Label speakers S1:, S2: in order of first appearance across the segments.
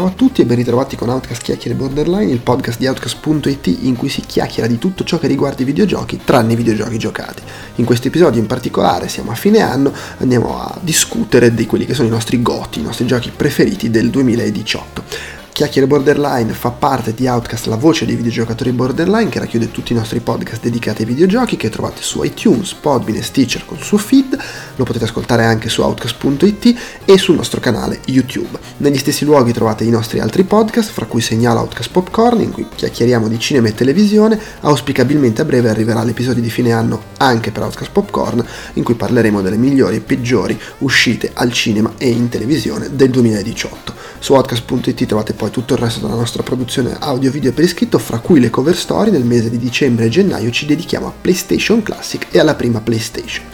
S1: Ciao a tutti e ben ritrovati con Outcast Chiacchiere Borderline, il podcast di Outcast.it in cui si chiacchiera di tutto ciò che riguarda i videogiochi, tranne i videogiochi giocati. In questo episodio in particolare, siamo a fine anno, andiamo a discutere di quelli che sono i nostri goti, i nostri giochi preferiti del 2018. Chiacchiere Borderline fa parte di Outcast, la voce dei videogiocatori Borderline, che racchiude tutti i nostri podcast dedicati ai videogiochi che trovate su iTunes, Podbean e Stitcher con il suo feed. Lo potete ascoltare anche su Outcast.it e sul nostro canale YouTube. Negli stessi luoghi trovate i nostri altri podcast, fra cui Segnala Outcast Popcorn, in cui chiacchieriamo di cinema e televisione. Auspicabilmente a breve arriverà l'episodio di fine anno anche per Outcast Popcorn, in cui parleremo delle migliori e peggiori uscite al cinema e in televisione del 2018. Su Outcast.it trovate poi tutto il resto della nostra produzione audio video per iscritto, fra cui le cover story nel mese di dicembre e gennaio ci dedichiamo a PlayStation Classic e alla prima PlayStation.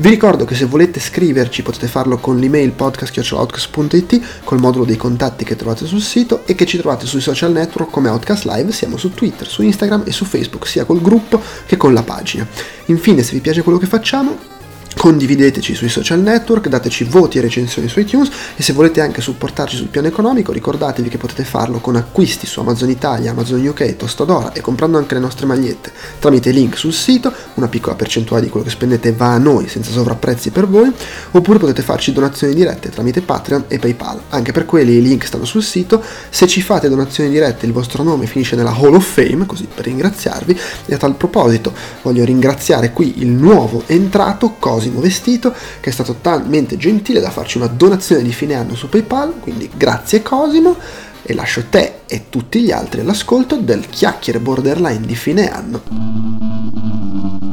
S1: Vi ricordo che se volete scriverci potete farlo con l'email podcast.outcast.it col modulo dei contatti che trovate sul sito e che ci trovate sui social network come Outcast Live, siamo su Twitter, su Instagram e su Facebook, sia col gruppo che con la pagina. Infine, se vi piace quello che facciamo, Condivideteci sui social network, dateci voti e recensioni su iTunes e se volete anche supportarci sul piano economico ricordatevi che potete farlo con acquisti su Amazon Italia, Amazon UK, Tostadora e comprando anche le nostre magliette. Tramite link sul sito, una piccola percentuale di quello che spendete va a noi senza sovrapprezzi per voi, oppure potete farci donazioni dirette tramite Patreon e PayPal. Anche per quelli i link stanno sul sito, se ci fate donazioni dirette il vostro nome finisce nella Hall of Fame, così per ringraziarvi. E a tal proposito voglio ringraziare qui il nuovo entrato Cosimo Vestito che è stato talmente gentile da farci una donazione di fine anno su PayPal, quindi grazie Cosimo e lascio te e tutti gli altri all'ascolto del chiacchiere borderline di fine anno.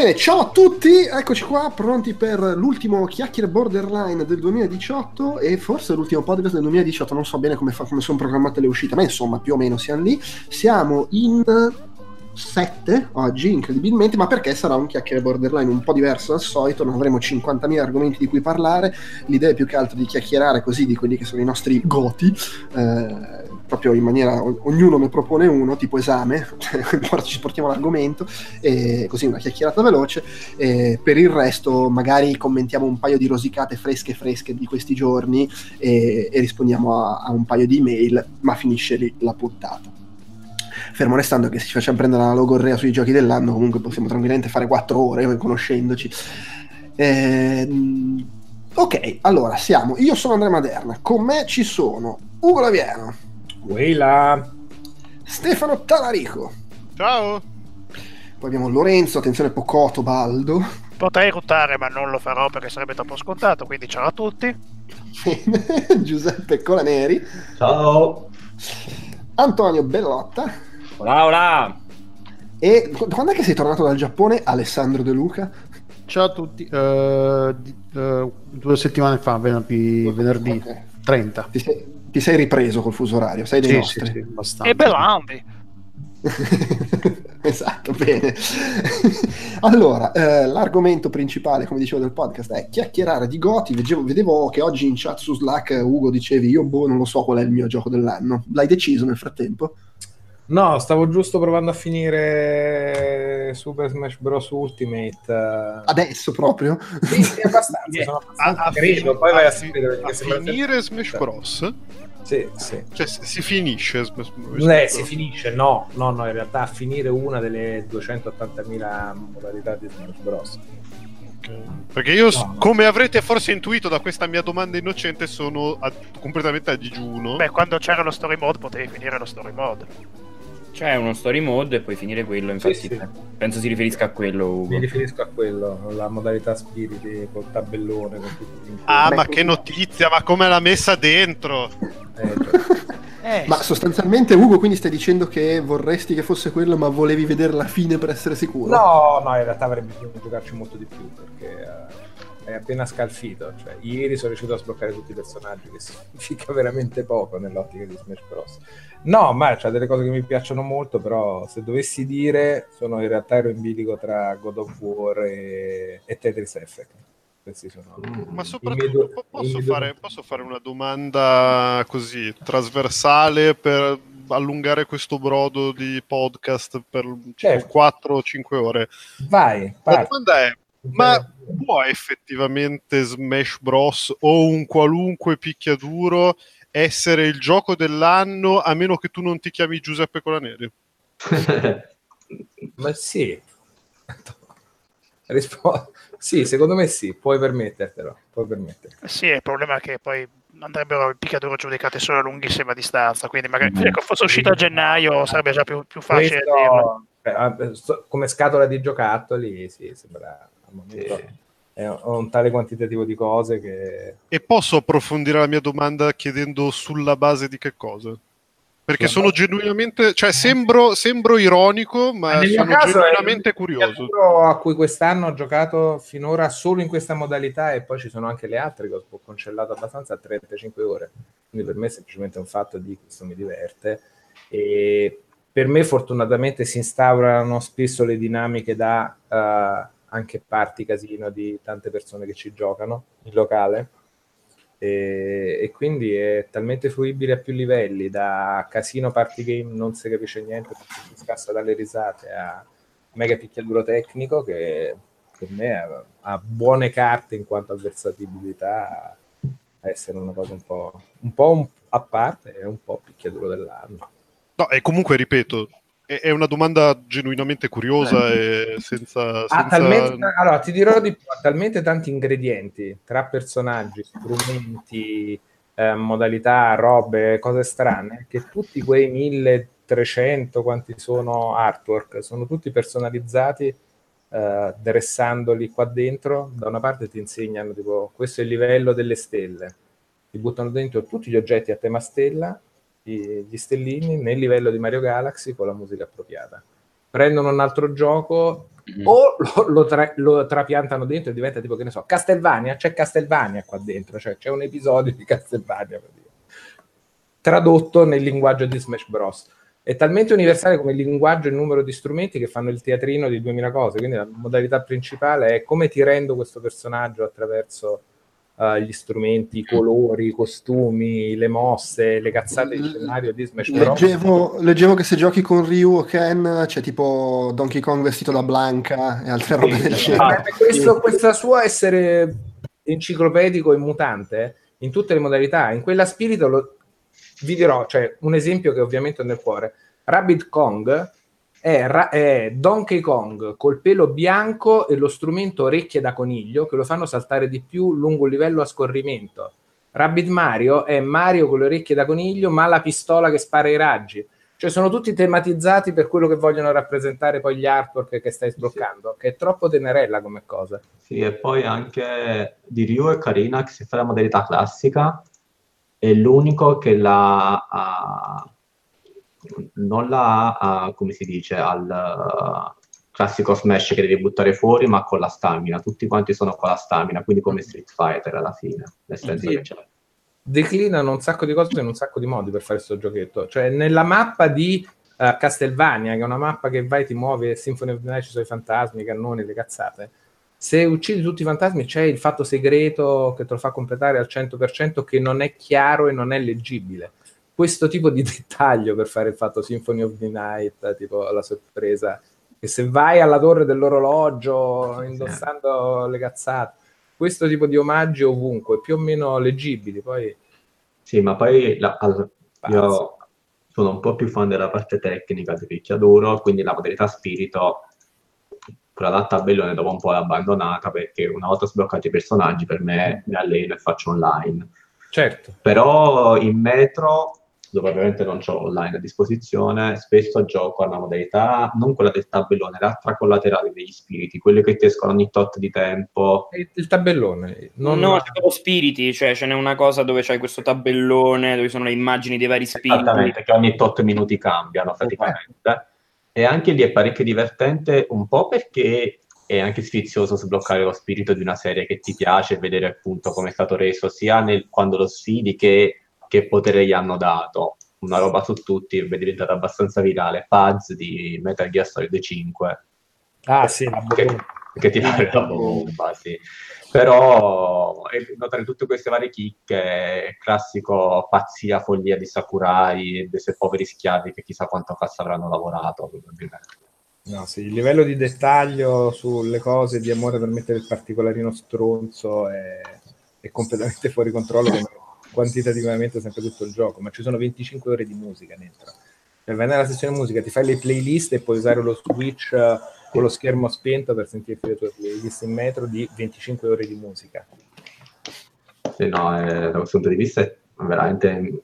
S1: Bene, ciao a tutti, eccoci qua, pronti per l'ultimo chiacchiere borderline del 2018 e forse l'ultimo podcast del 2018, non so bene come, fa- come sono programmate le uscite, ma insomma più o meno siamo lì. Siamo in 7 oggi, incredibilmente, ma perché sarà un chiacchiere borderline un po' diverso dal solito, non avremo 50.000 argomenti di cui parlare, l'idea è più che altro di chiacchierare così di quelli che sono i nostri goti, eh, proprio in maniera, ognuno ne propone uno, tipo esame, ci portiamo l'argomento, e così una chiacchierata veloce, e per il resto magari commentiamo un paio di rosicate fresche fresche di questi giorni e, e rispondiamo a, a un paio di email, ma finisce lì la puntata fermo restando che se ci facciamo prendere la logorrea sui giochi dell'anno, comunque possiamo tranquillamente fare 4 ore conoscendoci. Ehm, ok, allora siamo. Io sono Andrea Maderna, con me ci sono Ugo Laviano,
S2: Quella.
S1: Stefano Talarico,
S3: Ciao!
S1: poi abbiamo Lorenzo, attenzione Pocotto, Baldo,
S4: Potrei ruttare, ma non lo farò perché sarebbe troppo scontato. Quindi ciao a tutti.
S1: Giuseppe Colaneri,
S2: Ciao.
S1: Antonio Bellotta
S2: Hola, hola.
S1: e quando è che sei tornato dal Giappone? Alessandro De Luca.
S5: Ciao a tutti, Eh, di- eh, due settimane fa, venerdì, venerdì
S1: Ok.
S5: 30.
S1: Ti sei, ti sei ripreso col fuso orario, sei dei
S5: Sì,
S1: nostri.
S5: sì, sì, abbastanza.
S4: E Belambi.
S1: esatto, bene. allora, eh, l'argomento principale, come dicevo, del podcast è chiacchierare di Goti. Vedevo, vedevo che oggi in chat su Slack, Ugo, dicevi, io boh, non lo so qual è il mio gioco dell'anno. L'hai deciso nel frattempo?
S2: No, stavo giusto provando a finire Super Smash Bros. Ultimate. eh.
S1: Adesso proprio?
S2: Sì, sì, abbastanza. Sono abbastanza
S3: A,
S2: credo, poi vai a
S3: fi- a finire Smash Bros?
S2: Sì, sì.
S3: Cioè, si finisce Smash Smash
S2: Eh,
S3: Bros.
S2: si finisce, no, no, no, in realtà a finire una delle 280.000 modalità di Smash Bros.
S3: Perché io,
S2: No, no.
S3: come avrete forse intuito da questa mia domanda innocente, sono a- completamente a digiuno.
S4: Beh, quando c'era lo story mode potevi finire lo story mode.
S6: C'è uno story mode e puoi finire quello, infatti
S2: Sì, sì.
S6: penso si riferisca a quello Ugo.
S2: Mi riferisco a quello, la modalità spiriti col tabellone. Con tutti
S3: Ah,
S1: Beh,
S3: ma che notizia, ma come l'ha messa dentro?
S2: Eh, cioè,
S4: Eh,
S1: Ma sostanzialmente Ugo quindi stai dicendo che vorresti che fosse quello ma volevi vedere la fine per essere sicuro?
S2: No, no, in realtà avrei bisogno di giocarci molto di più perché eh, è appena scalfito. Cioè, ieri sono riuscito a sbloccare tutti i personaggi, che significa veramente poco nell'ottica di Smash Bros. No, ma c'ha delle cose che mi piacciono molto, però se dovessi dire, sono in realtà ero in bilico tra God of War e, e Tetris Effect. Questi sono
S3: Ma
S2: miei due-
S3: soprattutto
S2: i
S3: posso
S2: due-
S3: fare, posso fare una domanda così trasversale per allungare questo brodo di podcast per
S2: Certo.
S3: 4 o 5 ore.
S2: Vai,
S3: La
S2: parti.
S3: domanda è: ma può effettivamente Smash Bros. o un qualunque picchiaduro essere il gioco dell'anno a meno che tu non ti chiami Giuseppe Colaneri?
S2: Ma sì. Rispo- sì, secondo me sì, puoi permettertelo. Puoi permettertelo.
S4: sì, il problema è che poi andrebbero il picchiaduro giudicate solo a lunghissima distanza, quindi magari
S6: Mm.
S4: ecco, fosse uscito a gennaio sarebbe già più, più facile.
S2: Questo, eh, come scatola di giocattoli, sì, sembra al momento
S5: Sì.
S2: È un, tale quantitativo di cose che
S3: E posso approfondire la mia domanda chiedendo sulla base di che cosa? Perché
S2: Sulla
S3: sono
S2: base-
S3: genuinamente, cioè sembro, sembro ironico, ma
S2: mio
S3: sono genuinamente
S2: il
S3: curioso.
S2: a cui quest'anno ho giocato finora solo in questa modalità e poi ci sono anche le altre che ho concellato abbastanza a 35 ore. Quindi per me è semplicemente un fatto di questo mi diverte e per me fortunatamente si instaurano spesso le dinamiche da eh, anche party casino di tante persone che ci giocano in locale. E, e quindi è talmente fruibile a più livelli da casino party game non si capisce niente si scassa dalle risate a mega picchiaduro tecnico che per me ha, ha buone carte in quanto a versatibilità a essere una cosa un po', un po' a parte e un po' picchiaduro dell'anno.
S3: No, e comunque, ripeto, è, una domanda genuinamente curiosa e senza... Senza-
S2: Ah, talmente, allora, ti dirò di più, ha talmente tanti ingredienti tra personaggi, strumenti, eh, modalità, robe, cose strane, che tutti quei 1300 quanti sono artwork, sono tutti personalizzati, eh, dressandoli qua dentro. Da una parte ti insegnano, tipo, questo è il livello delle stelle, ti buttano dentro tutti gli oggetti a tema stella, gli stellini, nel livello di Mario Galaxy con la musica appropriata. Prendono un altro gioco,
S6: Mm.
S2: o lo, lo tra- lo trapiantano dentro e diventa tipo che ne so Castelvania c'è Castelvania qua dentro cioè c'è un episodio di Castelvania praticamente. tradotto nel linguaggio di Smash Bros è talmente universale come il linguaggio e il numero di strumenti che fanno il teatrino di 2000 cose quindi la modalità principale è come ti rendo questo personaggio attraverso eh, gli strumenti, i colori, i costumi, le mosse, le cazzate di scenario di Smash Bros
S1: Leggevo, leggevo che se giochi con Ryu o Ken c'è tipo Donkey Kong vestito da Blanca e altre robe del genere.
S2: questo, questa sua essere enciclopedico e mutante in tutte le modalità, in quella spirito lo, vi dirò, cioè un esempio che ovviamente ho nel cuore. Rabbit Kong è, ra- è Donkey Kong col pelo bianco e lo strumento orecchie da coniglio che lo fanno saltare di più lungo un livello a scorrimento. Rabbit Mario è Mario con le orecchie da coniglio ma la pistola che spara i raggi. Cioè sono tutti tematizzati per quello che vogliono rappresentare poi gli artwork che stai sbloccando, che è troppo tenerella come cosa.
S7: Sì, e poi anche di Ryu è carina che si fa la modalità classica, è l'unico che la ha- non la ha, come si dice, al uh, classico smash che devi buttare fuori, ma con la stamina. Tutti quanti sono con la stamina, quindi come Street Fighter alla fine, nel senso
S2: Sì.
S7: che c'è.
S2: Declinano un sacco di cose in un sacco di modi per fare questo giochetto. Cioè nella mappa di eh, Castelvania, che è una mappa che vai, ti muovi, e Symphony of the Night ci sono i fantasmi, i cannoni, le cazzate. Se uccidi tutti i fantasmi c'è il fatto segreto che te lo fa completare al 100% che non è chiaro e non è leggibile. Questo tipo di dettaglio per fare il fatto Symphony of the Night, tipo la sorpresa, che se vai alla torre dell'orologio indossando le cazzate, questo tipo di omaggi ovunque, più o meno leggibili, poi
S7: Sì, ma poi la- al- io sono un po' più fan della parte tecnica di picchiaduro, quindi la modalità spirito, quella da tabellone dopo un po' l'ho abbandonata perché una volta sbloccati i personaggi per me mi alleno e faccio online.
S2: certo.
S7: Però in metro dove ovviamente non c'ho online a disposizione, spesso gioco alla modalità, non quella del tabellone, l'altra collaterale degli spiriti, quelle che ti escono ogni tot di tempo.
S2: Il, tabellone.
S6: Non no, c'è proprio spiriti, cioè ce n'è una cosa dove c'hai questo tabellone dove sono le immagini dei vari spiriti.
S7: Esattamente, che ogni tot minuti cambiano praticamente. E anche lì è parecchio divertente, un po' perché è anche sfizioso sbloccare lo spirito di una serie che ti piace e vedere appunto come è stato reso, sia nel, quando lo sfidi che, che potere gli hanno dato. Una roba su tutti, è diventata abbastanza virale. Paz di Metal Gear Solid 5,
S2: Ah, sì,
S7: che,
S2: bomba.
S7: che ti pare la bomba, sì. Però notare tutte queste varie chicche, classico pazzia, follia di Sakurai e dei suoi poveri schiavi che chissà quanto cazzo avranno lavorato probabilmente.
S2: No, sì, il livello di dettaglio sulle cose, di amore per mettere il particolarino stronzo è, è completamente fuori controllo come quantitativamente sempre tutto il gioco, ma ci sono 25 ore di musica dentro. Cioè, vai nella sezione musica, ti fai le playlist e puoi usare lo switch eh, con lo schermo spento per sentirti le tue playlist in metro di 25 ore di musica.
S7: Sì, no, eh, da questo punto di vista è veramente...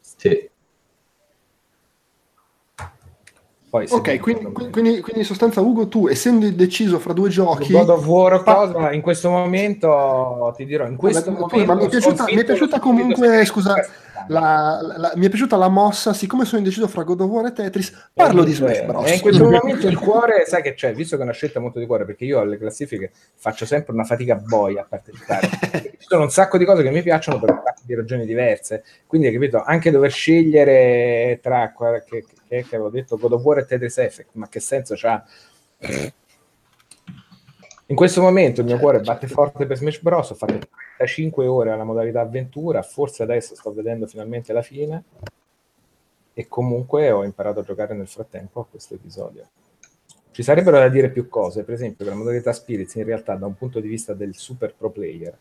S7: Sì.
S2: Poi,
S1: Ok, quindi, quindi- quindi- in sostanza Ugo, tu essendo indeciso fra due giochi...
S2: God of War cosa in questo momento ti dirò in questo
S1: Vabbè,
S2: momento
S1: ma mi è piaciuta, mi è piaciuta comunque, scusa,
S2: stesso.
S1: la, la- mi è piaciuta la mossa, siccome sono indeciso fra God of War e Tetris, parlo di Smash Bros.
S2: E in questo momento il cuore, sai che c'è, visto che è una scelta molto di cuore, perché io alle classifiche faccio sempre una fatica boia a partecipare. Ci sono un sacco di cose che mi piacciono per un sacco di ragioni diverse. Quindi, capito, anche dover scegliere tra qua- che, che, avevo detto God of War e Tetris Effect, ma che senso c'ha? In questo momento il mio cuore batte forte per Smash Bros. Ho fatto 35 ore alla modalità avventura, forse adesso sto vedendo finalmente la fine. E comunque ho imparato a giocare nel frattempo a questo episodio. Ci sarebbero da dire più cose, per esempio che la modalità Spirits in realtà da un punto di vista del super pro player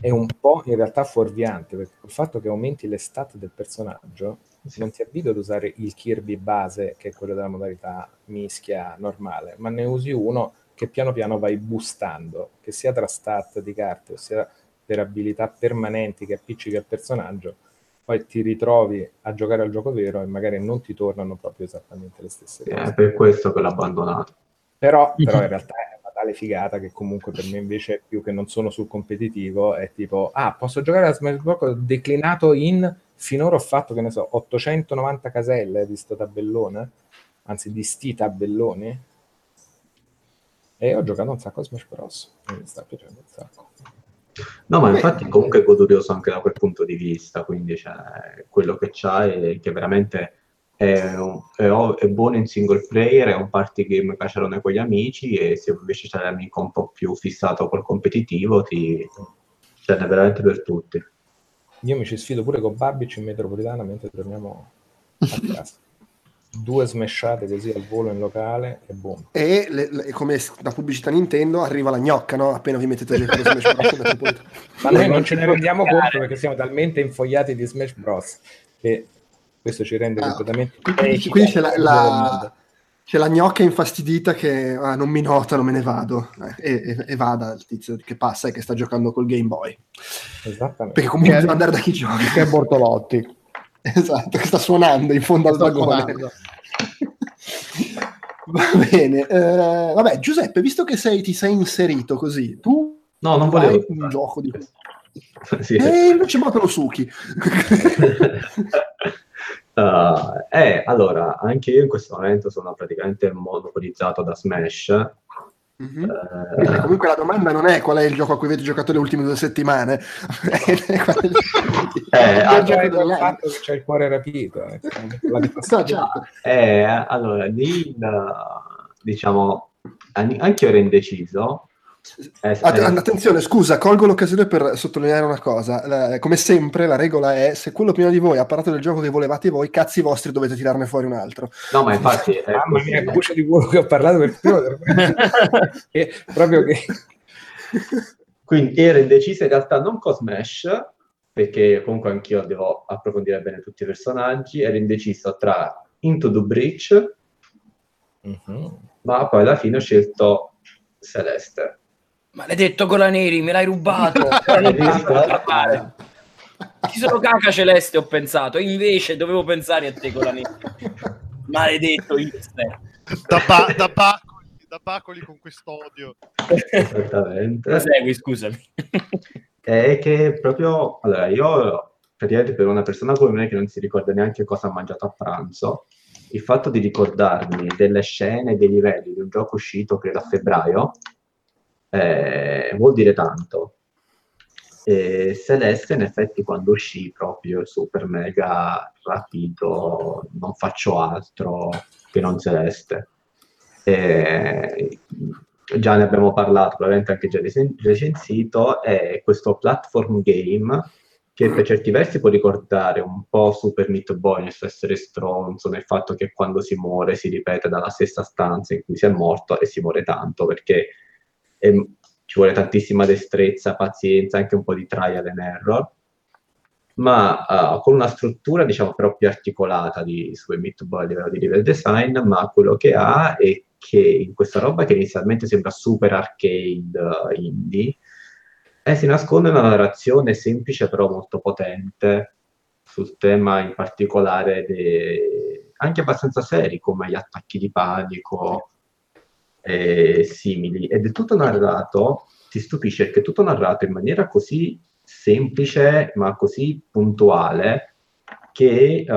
S2: è un po' in realtà fuorviante, perché col fatto che aumenti le stat del personaggio non ti abito ad usare il Kirby base, che è quello della modalità mischia normale, ma ne usi uno che piano piano vai boostando, che sia tra stat di carte, sia per abilità permanenti che appiccichi al personaggio, poi ti ritrovi a giocare al gioco vero e magari non ti tornano proprio esattamente le stesse
S7: Sì,
S2: cose.
S7: È per questo che l'ho abbandonato.
S2: Però, però in realtà è una tale figata che comunque per me invece più che non sono sul competitivo è tipo, ah, posso giocare a Smash Bros. declinato in, finora ho fatto, che ne so, 890 caselle di sto tabellone, anzi di sti tabelloni, e ho giocato un sacco a Smash Bros. Mi sta piacendo un sacco.
S7: No, ma
S1: Beh.
S7: infatti comunque è godurioso anche da quel punto di vista, quindi cioè, quello che c'ha è che veramente è, un- è è buono in single player, è un party game cacerone con gli amici e se invece c'è l'amico un po' più fissato col competitivo, ti... ce n'è veramente per tutti.
S2: Io mi ci sfido pure con Babic in metropolitana mentre torniamo a casa. Due smashate così al volo in locale e boom.
S1: E le- le- come da pubblicità Nintendo arriva la gnocca, no? Appena vi mettete a giocare Smash Bros.
S2: Ma noi non ce ne rendiamo conto perché siamo talmente infogliati di Smash Bros. che questo ci rende
S1: Ah,
S2: completamente
S1: Quindi, quindi c'è, la, la- c'è la gnocca infastidita che ah, non mi notano, me ne vado. Eh, e, e- vada il tizio che passa e che sta giocando col Game Boy.
S2: Esattamente.
S1: Perché comunque deve andare da chi gioca.
S5: che è Bortolotti.
S1: Esatto, che sta suonando in fondo al vagone. Va bene. eh, vabbè, Giuseppe, visto che sei, ti sei inserito così, tu
S7: No, non
S1: hai
S7: volevo...
S1: un gioco di...
S7: Sì.
S1: E invece mo te lo succhi.
S7: Uh, eh, allora, anche io in questo momento sono praticamente monopolizzato da Smash.
S1: Mhm.
S7: Eh,
S1: Quindi comunque la domanda non è qual è il gioco a cui avete giocato le ultime due settimane,
S7: Eh, ah,
S2: che c'è il cuore rapito. eh,
S1: No, certo.
S7: Eh, allora, lì, il, diciamo, an- anche io ero indeciso. Eh, eh,
S1: attenzione, scusa, colgo l'occasione per sottolineare una cosa. Come sempre, la regola è: se quello prima di voi ha parlato del gioco che volevate voi, cazzi vostri, dovete tirarne fuori un altro.
S7: no, ma infatti, è
S2: Mamma
S7: così.
S2: mia, cuce di quello che ho parlato per primo. Che proprio che
S7: Quindi ero indeciso in realtà non con Smash, perché comunque anch'io devo approfondire bene tutti i personaggi, ero indeciso tra Into the Breach,
S2: Mhm.
S7: ma poi alla fine ho scelto Celeste.
S6: Maledetto Golaneri, me l'hai rubato. Ci sono caca celeste, ho pensato, invece dovevo pensare a te con la neve. Maledetto Ipster.
S3: Da, ba- da Bacoli, da Bacoli con quest'odio.
S7: Esattamente.
S6: Prosegui, scusami.
S7: È che proprio, allora io praticamente per una persona come me che non si ricorda neanche cosa ha mangiato a pranzo, il fatto di ricordarmi delle scene, dei livelli di un gioco uscito credo a febbraio, eh, vuol dire tanto. E Celeste in effetti quando uscì proprio super mega rapito, non faccio altro che non Celeste. E già ne abbiamo parlato, probabilmente anche già recensito, è questo platform game che per certi versi può ricordare un po' Super Meat Boy nel suo essere stronzo, nel fatto che quando si muore si ripete dalla stessa stanza in cui si è morto e si muore tanto perché è- ci vuole tantissima destrezza, pazienza, anche un po' di trial and error, ma uh, con una struttura diciamo però più articolata di Meat Boy a livello di level design, ma quello che ha è che in questa roba che inizialmente sembra super arcade uh, indie, eh, si nasconde una narrazione semplice però molto potente sul tema in particolare de- anche abbastanza seri come gli attacchi di panico e simili ed è tutto narrato, ti stupisce che è tutto narrato in maniera così semplice ma così puntuale che uh,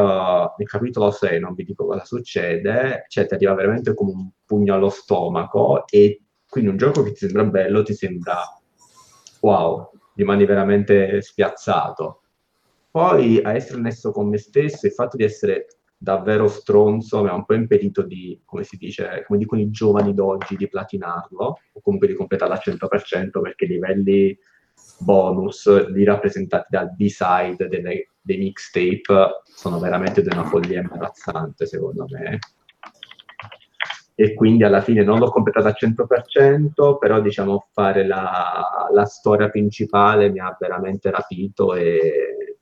S7: nel capitolo 6, non vi dico cosa succede, cioè ti arriva veramente come un pugno allo stomaco e quindi un gioco che ti sembra bello ti sembra wow, rimani veramente spiazzato. Poi a essere onesto con me stesso, il fatto di essere davvero stronzo mi ha un po' impedito di, come si dice, come dicono i giovani d'oggi, di platinarlo, o comunque di completarlo al 100%, perché i livelli bonus lì rappresentati dal B-side delle, dei mixtape sono veramente di una follia imbarazzante, secondo me. E quindi alla fine non l'ho completato al 100%, però diciamo fare la, la storia principale mi ha veramente rapito e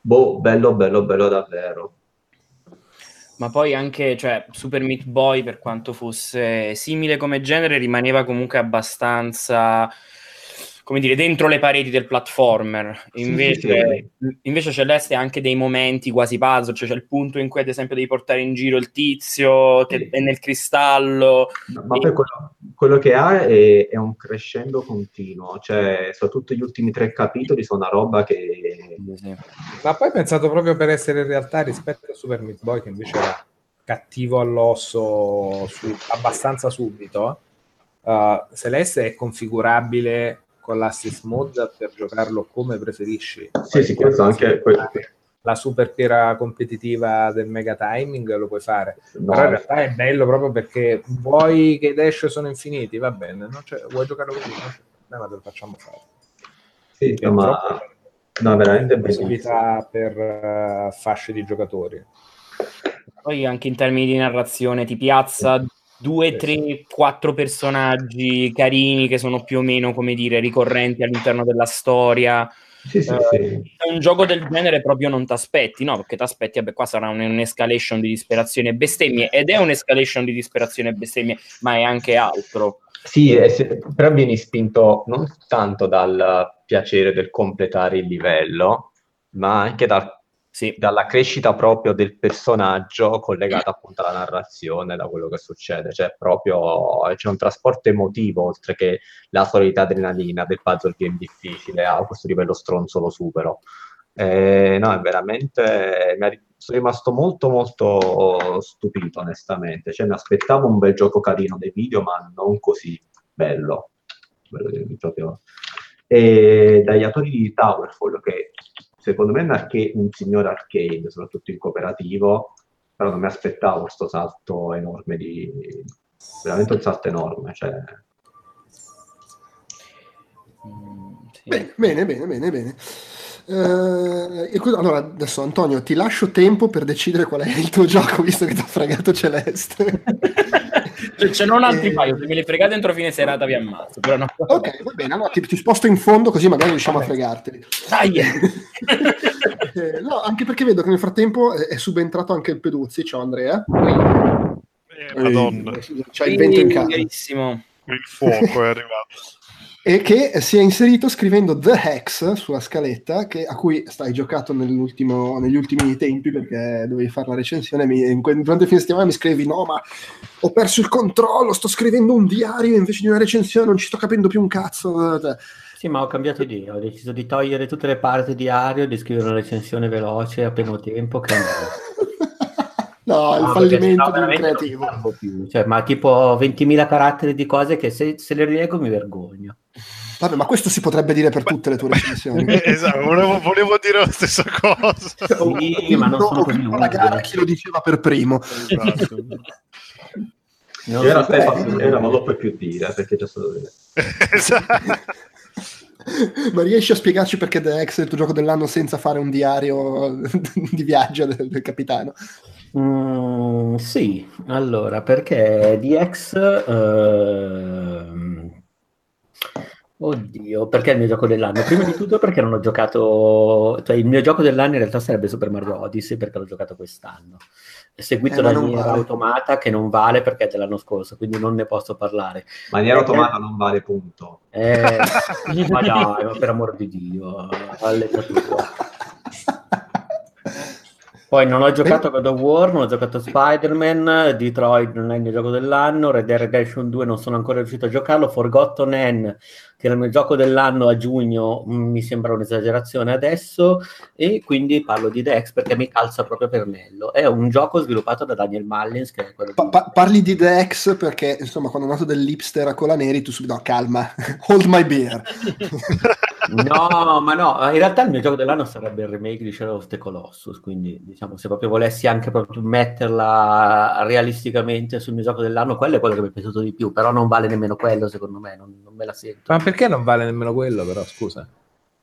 S7: boh, bello, bello, bello davvero.
S6: Ma poi anche, cioè, Super Meat Boy, per quanto fosse simile come genere, rimaneva comunque abbastanza, come dire, dentro le pareti del platformer. Invece, invece Celeste ha anche dei momenti quasi puzzle, cioè c'è il punto in cui ad esempio devi portare in giro il tizio che è nel cristallo.
S7: No, ma poi quello, quello che ha è, è un crescendo continuo, cioè soprattutto gli ultimi tre capitoli sono una roba che...
S2: Ma poi pensato proprio per essere in realtà rispetto a Super Meat Boy che invece era cattivo all'osso su- abbastanza subito, uh, Celeste è configurabile con l'assist mode per giocarlo come preferisci.
S7: Sì, sì, questo anche... que-
S2: La super pira competitiva del mega timing lo puoi fare.
S7: no,
S2: Però in realtà è bello proprio perché vuoi che i dash sono infiniti, va bene, vuoi giocarlo così, problema, te lo facciamo fare.
S7: sì,
S2: È
S7: no, ma... No, veramente
S2: possibilità per eh, fasce di giocatori.
S6: Poi anche in termini di narrazione ti piazza due, tre, quattro personaggi carini che sono più o meno, come dire, ricorrenti all'interno della storia.
S7: Sì, sì,
S6: Eh,
S7: sì.
S6: è un gioco del genere proprio non ti aspetti, no? Perché ti aspetti, vabbè, qua sarà un- un'escalation di disperazione e bestemmie, ed è un'escalation di disperazione e bestemmie, ma è anche altro.
S7: Sì, e se- però vieni spinto non tanto dal piacere del completare il livello, ma anche dal-
S6: Sì.
S7: dalla crescita proprio del personaggio collegata appunto alla narrazione, da quello che succede. Cioè, proprio c'è un trasporto emotivo, oltre che la solita adrenalina del puzzle game difficile, a questo livello stronzo lo supero. Eh, no, è veramente... mi sono rimasto molto molto stupito, onestamente. Cioè, mi aspettavo un bel gioco carino dei video, ma non così bello. Bello proprio... E dagli autori di Towerfall, che secondo me è un, arca- un signor arcade, soprattutto in cooperativo, però non mi aspettavo questo salto enorme di... veramente un salto enorme, cioè...
S6: Mm, sì.
S1: Bene, bene, bene, bene, bene. Eh, allora, adesso Antonio, ti lascio tempo per decidere qual è il tuo gioco, visto che ti ho fregato Celeste.
S6: Cioè, ce n'ho un altri
S1: Eh,
S6: paio, se me li fregate entro fine serata vi ammazzo, però no.
S1: Ok, va bene, allora ti, ti sposto in fondo così magari riusciamo a fregarteli.
S6: Dai!
S1: Eh, no, anche perché vedo che nel frattempo è, subentrato anche il Peduzzi, ciao Andrea.
S3: Eh, Madonna,
S1: C'è il vento in casa.
S3: Il fuoco è arrivato.
S1: E che si è inserito scrivendo The Hex sulla scaletta che- a cui stai giocato negli ultimi tempi perché dovevi fare la recensione mi, in, durante il fine settimana mi scrivevi no ma ho perso il controllo sto scrivendo un diario invece di una recensione non ci sto capendo più un cazzo
S8: Sì, ma ho cambiato idea, ho deciso di togliere tutte le parti diario e di scrivere una recensione veloce appena ho tempo. Che...
S1: no il
S8: No,
S1: fallimento di un creativo.
S8: Cioè, ma tipo 20.000 caratteri di cose che se, se le rileggo mi vergogno.
S1: vabbè ma questo si potrebbe dire per tutte le tue recensioni
S3: esatto, volevo, volevo dire la stessa cosa.
S8: Sì, ma non sono così
S1: la gara chi lo diceva per primo
S3: Esatto.
S8: Non
S7: Era era, non lo puoi più dire perché c'è solo dire.
S3: Esatto.
S1: ma riesci a spiegarci perché The Hex è il tuo gioco dell'anno senza fare un diario di viaggio del, del capitano
S8: Mm, sì, allora, perché DX... ehm, Oddio, perché è il mio gioco dell'anno? Prima di tutto perché non ho giocato... Cioè, il mio gioco dell'anno in realtà sarebbe Super Mario Odyssey perché l'ho giocato quest'anno. È seguito
S1: Eh,
S8: da Nier
S1: vale.
S8: Automata che non vale perché è dell'anno scorso, quindi non ne posso parlare.
S7: Maniera automata non vale punto.
S8: Eh, ma dai, ma per amor di Dio, all'età tua. Poi non ho giocato a God of War, non ho giocato a Spider-Man, Detroit non è il mio gioco dell'anno, Red Dead Redemption 2 non sono ancora riuscito a giocarlo, Forgotten N, che era il mio gioco dell'anno a giugno, mm, mi sembra un'esagerazione adesso, e quindi parlo di Dex perché mi calza proprio per pernello. È un gioco sviluppato da Daniel Mullins, che è quello
S1: Pa- pa- parli di The X perché insomma quando è nato dell'hipster a cola neri tu subito no calma hold my beer
S8: No, ma no, in realtà il mio gioco dell'anno sarebbe il remake di Shadow of the Colossus, quindi diciamo se proprio volessi anche proprio metterla realisticamente sul mio gioco dell'anno, quello è quello che mi è piaciuto di più, però non vale nemmeno quello secondo me, non, non me la sento.
S2: Ma perché non vale nemmeno quello, però, scusa?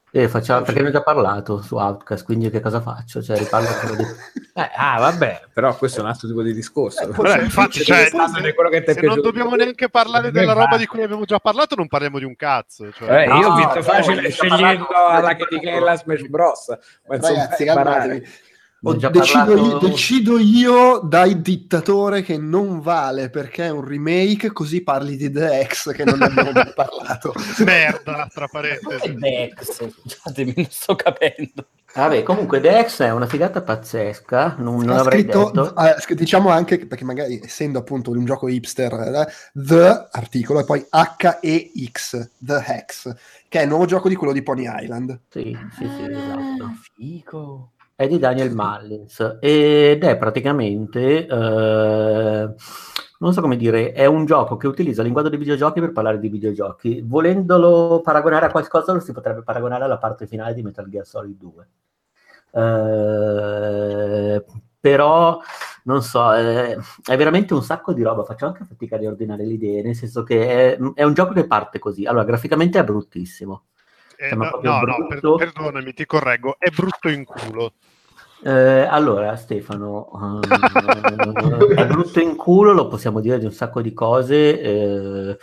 S8: Eh, facciamo- perché ne ho già parlato su Outcast, quindi che cosa faccio? Cioè, riparlo di...
S2: Eh, ah, vabbè, però questo è un altro tipo di discorso.
S1: Eh,
S3: Vabbè,
S1: se-
S3: infatti,
S1: se-
S3: cioè,
S1: se-
S3: Se non dobbiamo neanche parlare della roba di cui abbiamo già parlato, non parliamo di un cazzo. Cioè.
S2: Eh, io ho
S8: No,
S2: vinto facile scegliendo alla chetichella Smash Bros. Ma insomma,
S1: ragazzi
S8: già
S1: decido,
S8: parlato-
S1: io, decido io dai dittatore che non vale perché è un remake così parli di The X che non ne abbiamo mai parlato
S3: Merda, tra parentesi.
S8: Dex, scusatemi, non sto capendo. Vabbè, comunque Dex è una figata pazzesca, non, non
S1: Ha
S8: avrei
S1: scritto,
S8: detto.
S1: sc- diciamo anche che- perché magari essendo appunto un gioco hipster eh, The articolo e poi H-E-X The Hex che è il nuovo gioco di quello di Pony Island
S8: Sì, sì, sì, esatto.
S2: Fico.
S8: È di Daniel Mullins ed è praticamente, eh, non so come dire, è un gioco che utilizza il linguaggio dei videogiochi per parlare di videogiochi. Volendolo paragonare a qualcosa, lo si potrebbe paragonare alla parte finale di Metal Gear Solid 2. Eh, però non so, eh, è veramente un sacco di roba. Faccio anche fatica a riordinare le idee, nel senso che è, è un gioco che parte così. Allora, graficamente è bruttissimo.
S3: Eh,
S8: Sembra
S3: no, no, no, per- perdonami, ti correggo. È brutto in culo.
S8: Eh, allora, Stefano, ehm, è brutto in culo, lo possiamo dire di un sacco di cose, eh,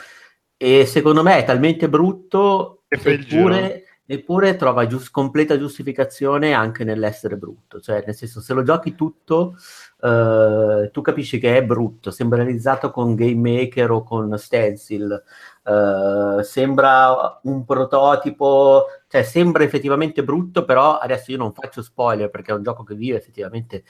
S8: e secondo me è talmente brutto eppure, eppure trova gius- completa giustificazione anche nell'essere brutto, cioè nel senso se lo giochi tutto, eh, tu capisci che è brutto, sembra realizzato con Game Maker o con Stencil, eh, sembra un prototipo, cioè sembra effettivamente brutto, però adesso io non faccio spoiler perché è un gioco che vive effettivamente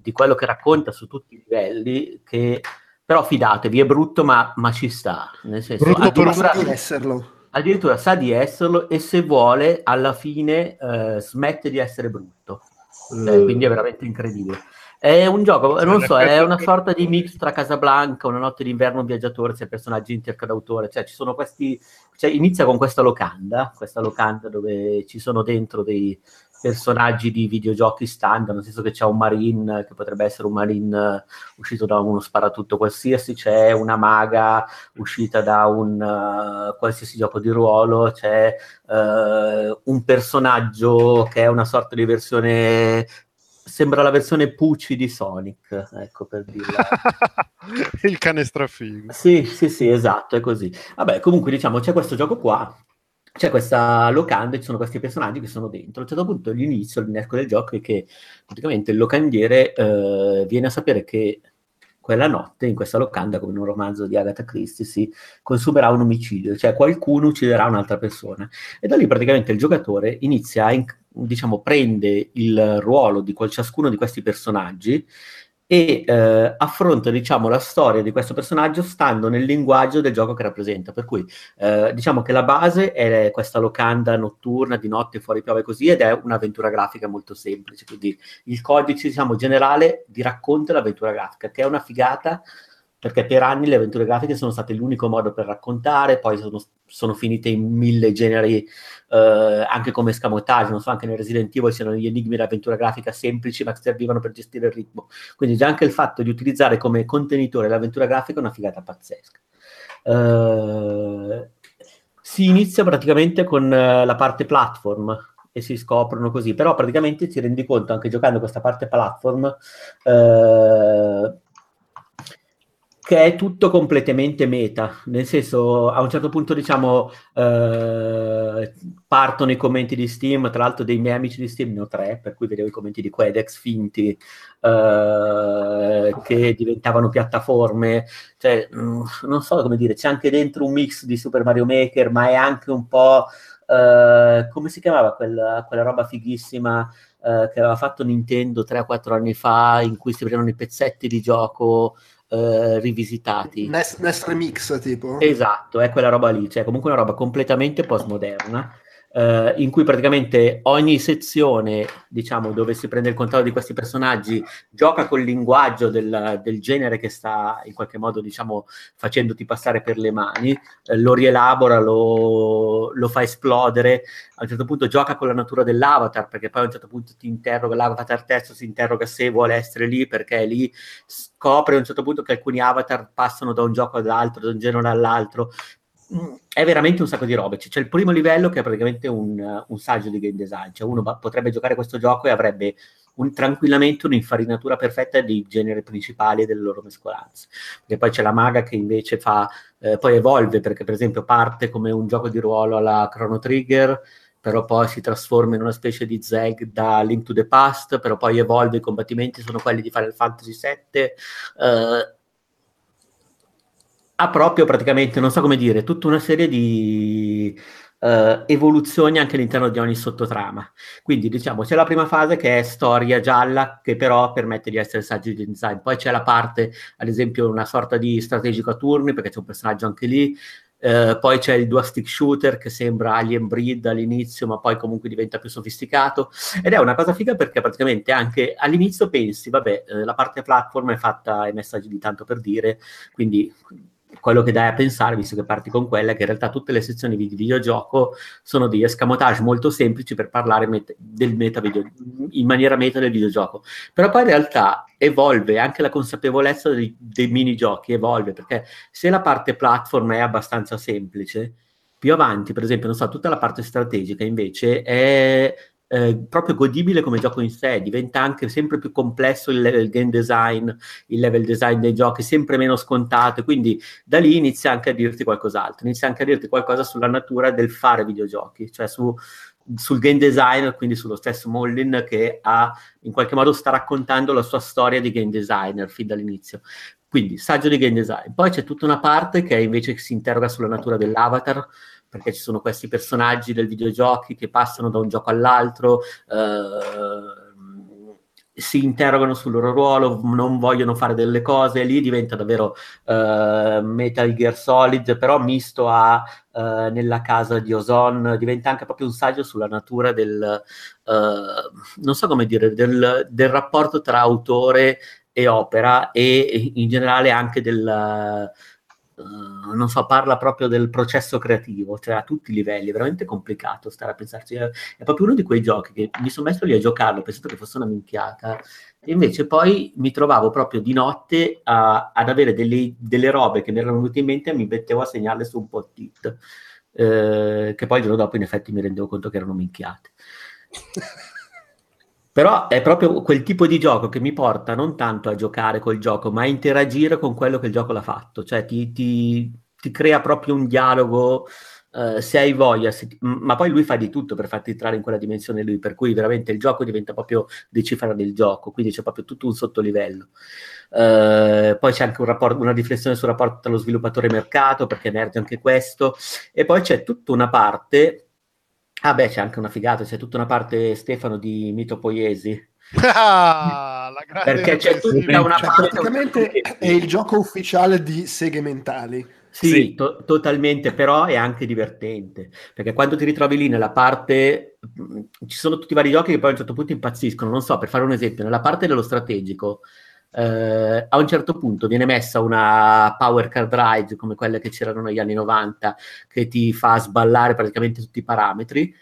S8: di quello che racconta su tutti i livelli, che però fidatevi, è brutto ma, ma ci sta, nel senso,
S3: Brutto però
S8: addirittura,
S1: sa di esserlo.
S8: Addirittura sa di esserlo e se vuole alla fine eh, smette di essere brutto, Cioè, quindi è veramente incredibile. È un gioco, non so, è una sorta di mix tra Casablanca, Una notte d'inverno, un viaggiatore, c'è personaggi intercadautore, cioè ci sono questi, cioè inizia con questa locanda, questa locanda dove ci sono dentro dei personaggi di videogiochi standard, nel senso che c'è un marine che potrebbe essere un marine eh, uscito da uno sparatutto qualsiasi, c'è una maga uscita da un eh, qualsiasi gioco di ruolo, c'è eh, un personaggio che è una sorta di versione sembra la versione Pucci di Sonic, ecco per dirla.
S3: il cane strafigo.
S8: Sì, sì, sì, esatto, è così. Vabbè, comunque diciamo, c'è questo gioco qua, c'è questa locanda, ci sono questi personaggi che sono dentro. A un certo punto l'inizio, l'innesco del gioco è che praticamente il locandiere eh, viene a sapere che quella notte in questa locanda, come in un romanzo di Agatha Christie, si consumerà un omicidio, cioè qualcuno ucciderà un'altra persona. E da lì praticamente il giocatore inizia a, diciamo, prende il ruolo di qual- ciascuno di questi personaggi e eh, affronta diciamo, la storia di questo personaggio stando nel linguaggio del gioco che rappresenta. Per cui eh, diciamo che la base è questa locanda notturna, di notte fuori piove così, ed è un'avventura grafica molto semplice. Quindi il codice diciamo, generale di racconta l'avventura grafica, che è una figata perché per anni le avventure grafiche sono state l'unico modo per raccontare, poi sono, sono finite in mille generi eh, anche come scamotage, non so, anche nel Resident Evil c'erano gli enigmi dell'avventura grafica semplici ma che servivano per gestire il ritmo, quindi già anche il fatto di utilizzare come contenitore l'avventura grafica è una figata pazzesca. Eh, si inizia praticamente con uh, la parte platform, e si scoprono così, però praticamente ti rendi conto anche giocando questa parte platform eh, che è tutto completamente meta, nel senso a un certo punto diciamo eh, partono i commenti di Steam, tra l'altro dei miei amici di Steam ne ho tre, per cui vedevo i commenti di Quedex finti eh, che diventavano piattaforme, cioè mh, mm, non so come dire, c'è anche dentro un mix di Super Mario Maker, ma è anche un po' eh, come si chiamava quella, quella roba fighissima eh, che aveva fatto Nintendo 3-4 anni fa in cui si vedevano i pezzetti di gioco eh, rivisitati.
S1: Nest, Nest Remix tipo?
S8: Esatto, è quella roba lì, cioè comunque una roba completamente postmoderna eh, in cui praticamente ogni sezione, diciamo, dove si prende il controllo di questi personaggi, gioca col linguaggio del, del genere che sta in qualche modo, diciamo, facendoti passare per le mani, eh, lo rielabora, lo, lo, fa esplodere, a un certo punto gioca con la natura dell'avatar, perché poi a un certo punto ti interroga, l'avatar testo si interroga se vuole essere lì, perché lì scopre a un certo punto che alcuni avatar passano da un gioco all'altro, da un genere all'altro, è veramente un sacco di robe. C'è, il primo livello che è praticamente un, un saggio di game design, cioè uno ba- potrebbe giocare questo gioco e avrebbe un, tranquillamente un'infarinatura perfetta di genere principali e delle loro mescolanze. Perché poi c'è la maga che invece fa, eh, poi evolve, perché per esempio parte come un gioco di ruolo alla Chrono Trigger, però poi si trasforma in una specie di Zeg da Link to the Past, però poi evolve, i combattimenti sono quelli di Final Fantasy VII. Eh, ha proprio praticamente, non so come dire, tutta una serie di uh, evoluzioni anche all'interno di ogni sottotrama. Quindi diciamo c'è la prima fase che è storia gialla, che però permette di essere saggi di design. Poi c'è la parte, ad esempio, una sorta di strategico a turni, perché c'è un personaggio anche lì. Uh, poi c'è il dual stick shooter che sembra Alien Breed all'inizio, ma poi comunque diventa più sofisticato. Ed è una cosa figa perché praticamente anche all'inizio pensi, vabbè, uh, la parte platform è fatta ai messaggi di tanto per dire, quindi quello che dai a pensare, visto che parti con quella, è che in realtà tutte le sezioni di videogioco sono degli escamotage molto semplici per parlare met- del meta video- in maniera meta del videogioco. Però poi in realtà evolve anche la consapevolezza dei, dei minigiochi, evolve, perché se la parte platform è abbastanza semplice, più avanti, per esempio, non so, tutta la parte strategica invece è eh, proprio godibile come gioco in sé, diventa anche sempre più complesso il, il, game design, il level design dei giochi, sempre meno scontato, quindi da lì inizia anche a dirti qualcos'altro, inizia anche a dirti qualcosa sulla natura del fare videogiochi, cioè su, sul game design, quindi sullo stesso Mollin che ha in qualche modo sta raccontando la sua storia di game designer fin dall'inizio. Quindi saggio di game design. Poi c'è tutta una parte che invece si interroga sulla natura dell'avatar, perché ci sono questi personaggi del videogiochi che passano da un gioco all'altro, eh, si interrogano sul loro ruolo, non vogliono fare delle cose, lì diventa davvero eh, Metal Gear Solid, però misto a eh, nella casa di Ozon, diventa anche proprio un saggio sulla natura del, eh, non so come dire, del, del rapporto tra autore e opera e in generale anche del Uh, non so, parla proprio del processo creativo, cioè a tutti i livelli, è veramente complicato stare a pensarci. È, è proprio uno di quei giochi che mi sono messo lì a giocarlo pensando che fosse una minchiata, e invece poi mi trovavo proprio di notte a, ad avere delle, delle, robe che mi erano venute in mente e mi mettevo a segnarle su un post-it, eh, che poi il giorno dopo in effetti mi rendevo conto che erano minchiate. Però è proprio quel tipo di gioco che mi porta non tanto a giocare col gioco, ma a interagire con quello che il gioco l'ha fatto. Cioè ti, ti, ti crea proprio un dialogo eh, se hai voglia, se ti- ma poi lui fa di tutto per farti entrare in quella dimensione lui, per cui veramente il gioco diventa proprio decifra del gioco, quindi c'è proprio tutto un sottolivello. Eh, poi c'è anche un rapporto- una riflessione sul rapporto tra lo sviluppatore e mercato, perché emerge anche questo, e poi c'è tutta una parte, ah beh c'è anche una figata, c'è tutta una parte Stefano di Mito Poiesi,
S3: Ah, la grande
S8: perché c'è tutta una
S1: Cioè,
S8: parte
S1: praticamente è il gioco ufficiale di seghe mentali.
S8: Sì,
S6: Sì.
S8: to- totalmente, però è anche divertente, perché quando ti ritrovi lì nella parte, mh, ci sono tutti i vari giochi che poi a un certo punto impazziscono, non so, per fare un esempio, nella parte dello strategico, eh, a un certo punto viene messa una power card ride come quelle che c'erano negli anni 90, che ti fa sballare praticamente tutti i parametri,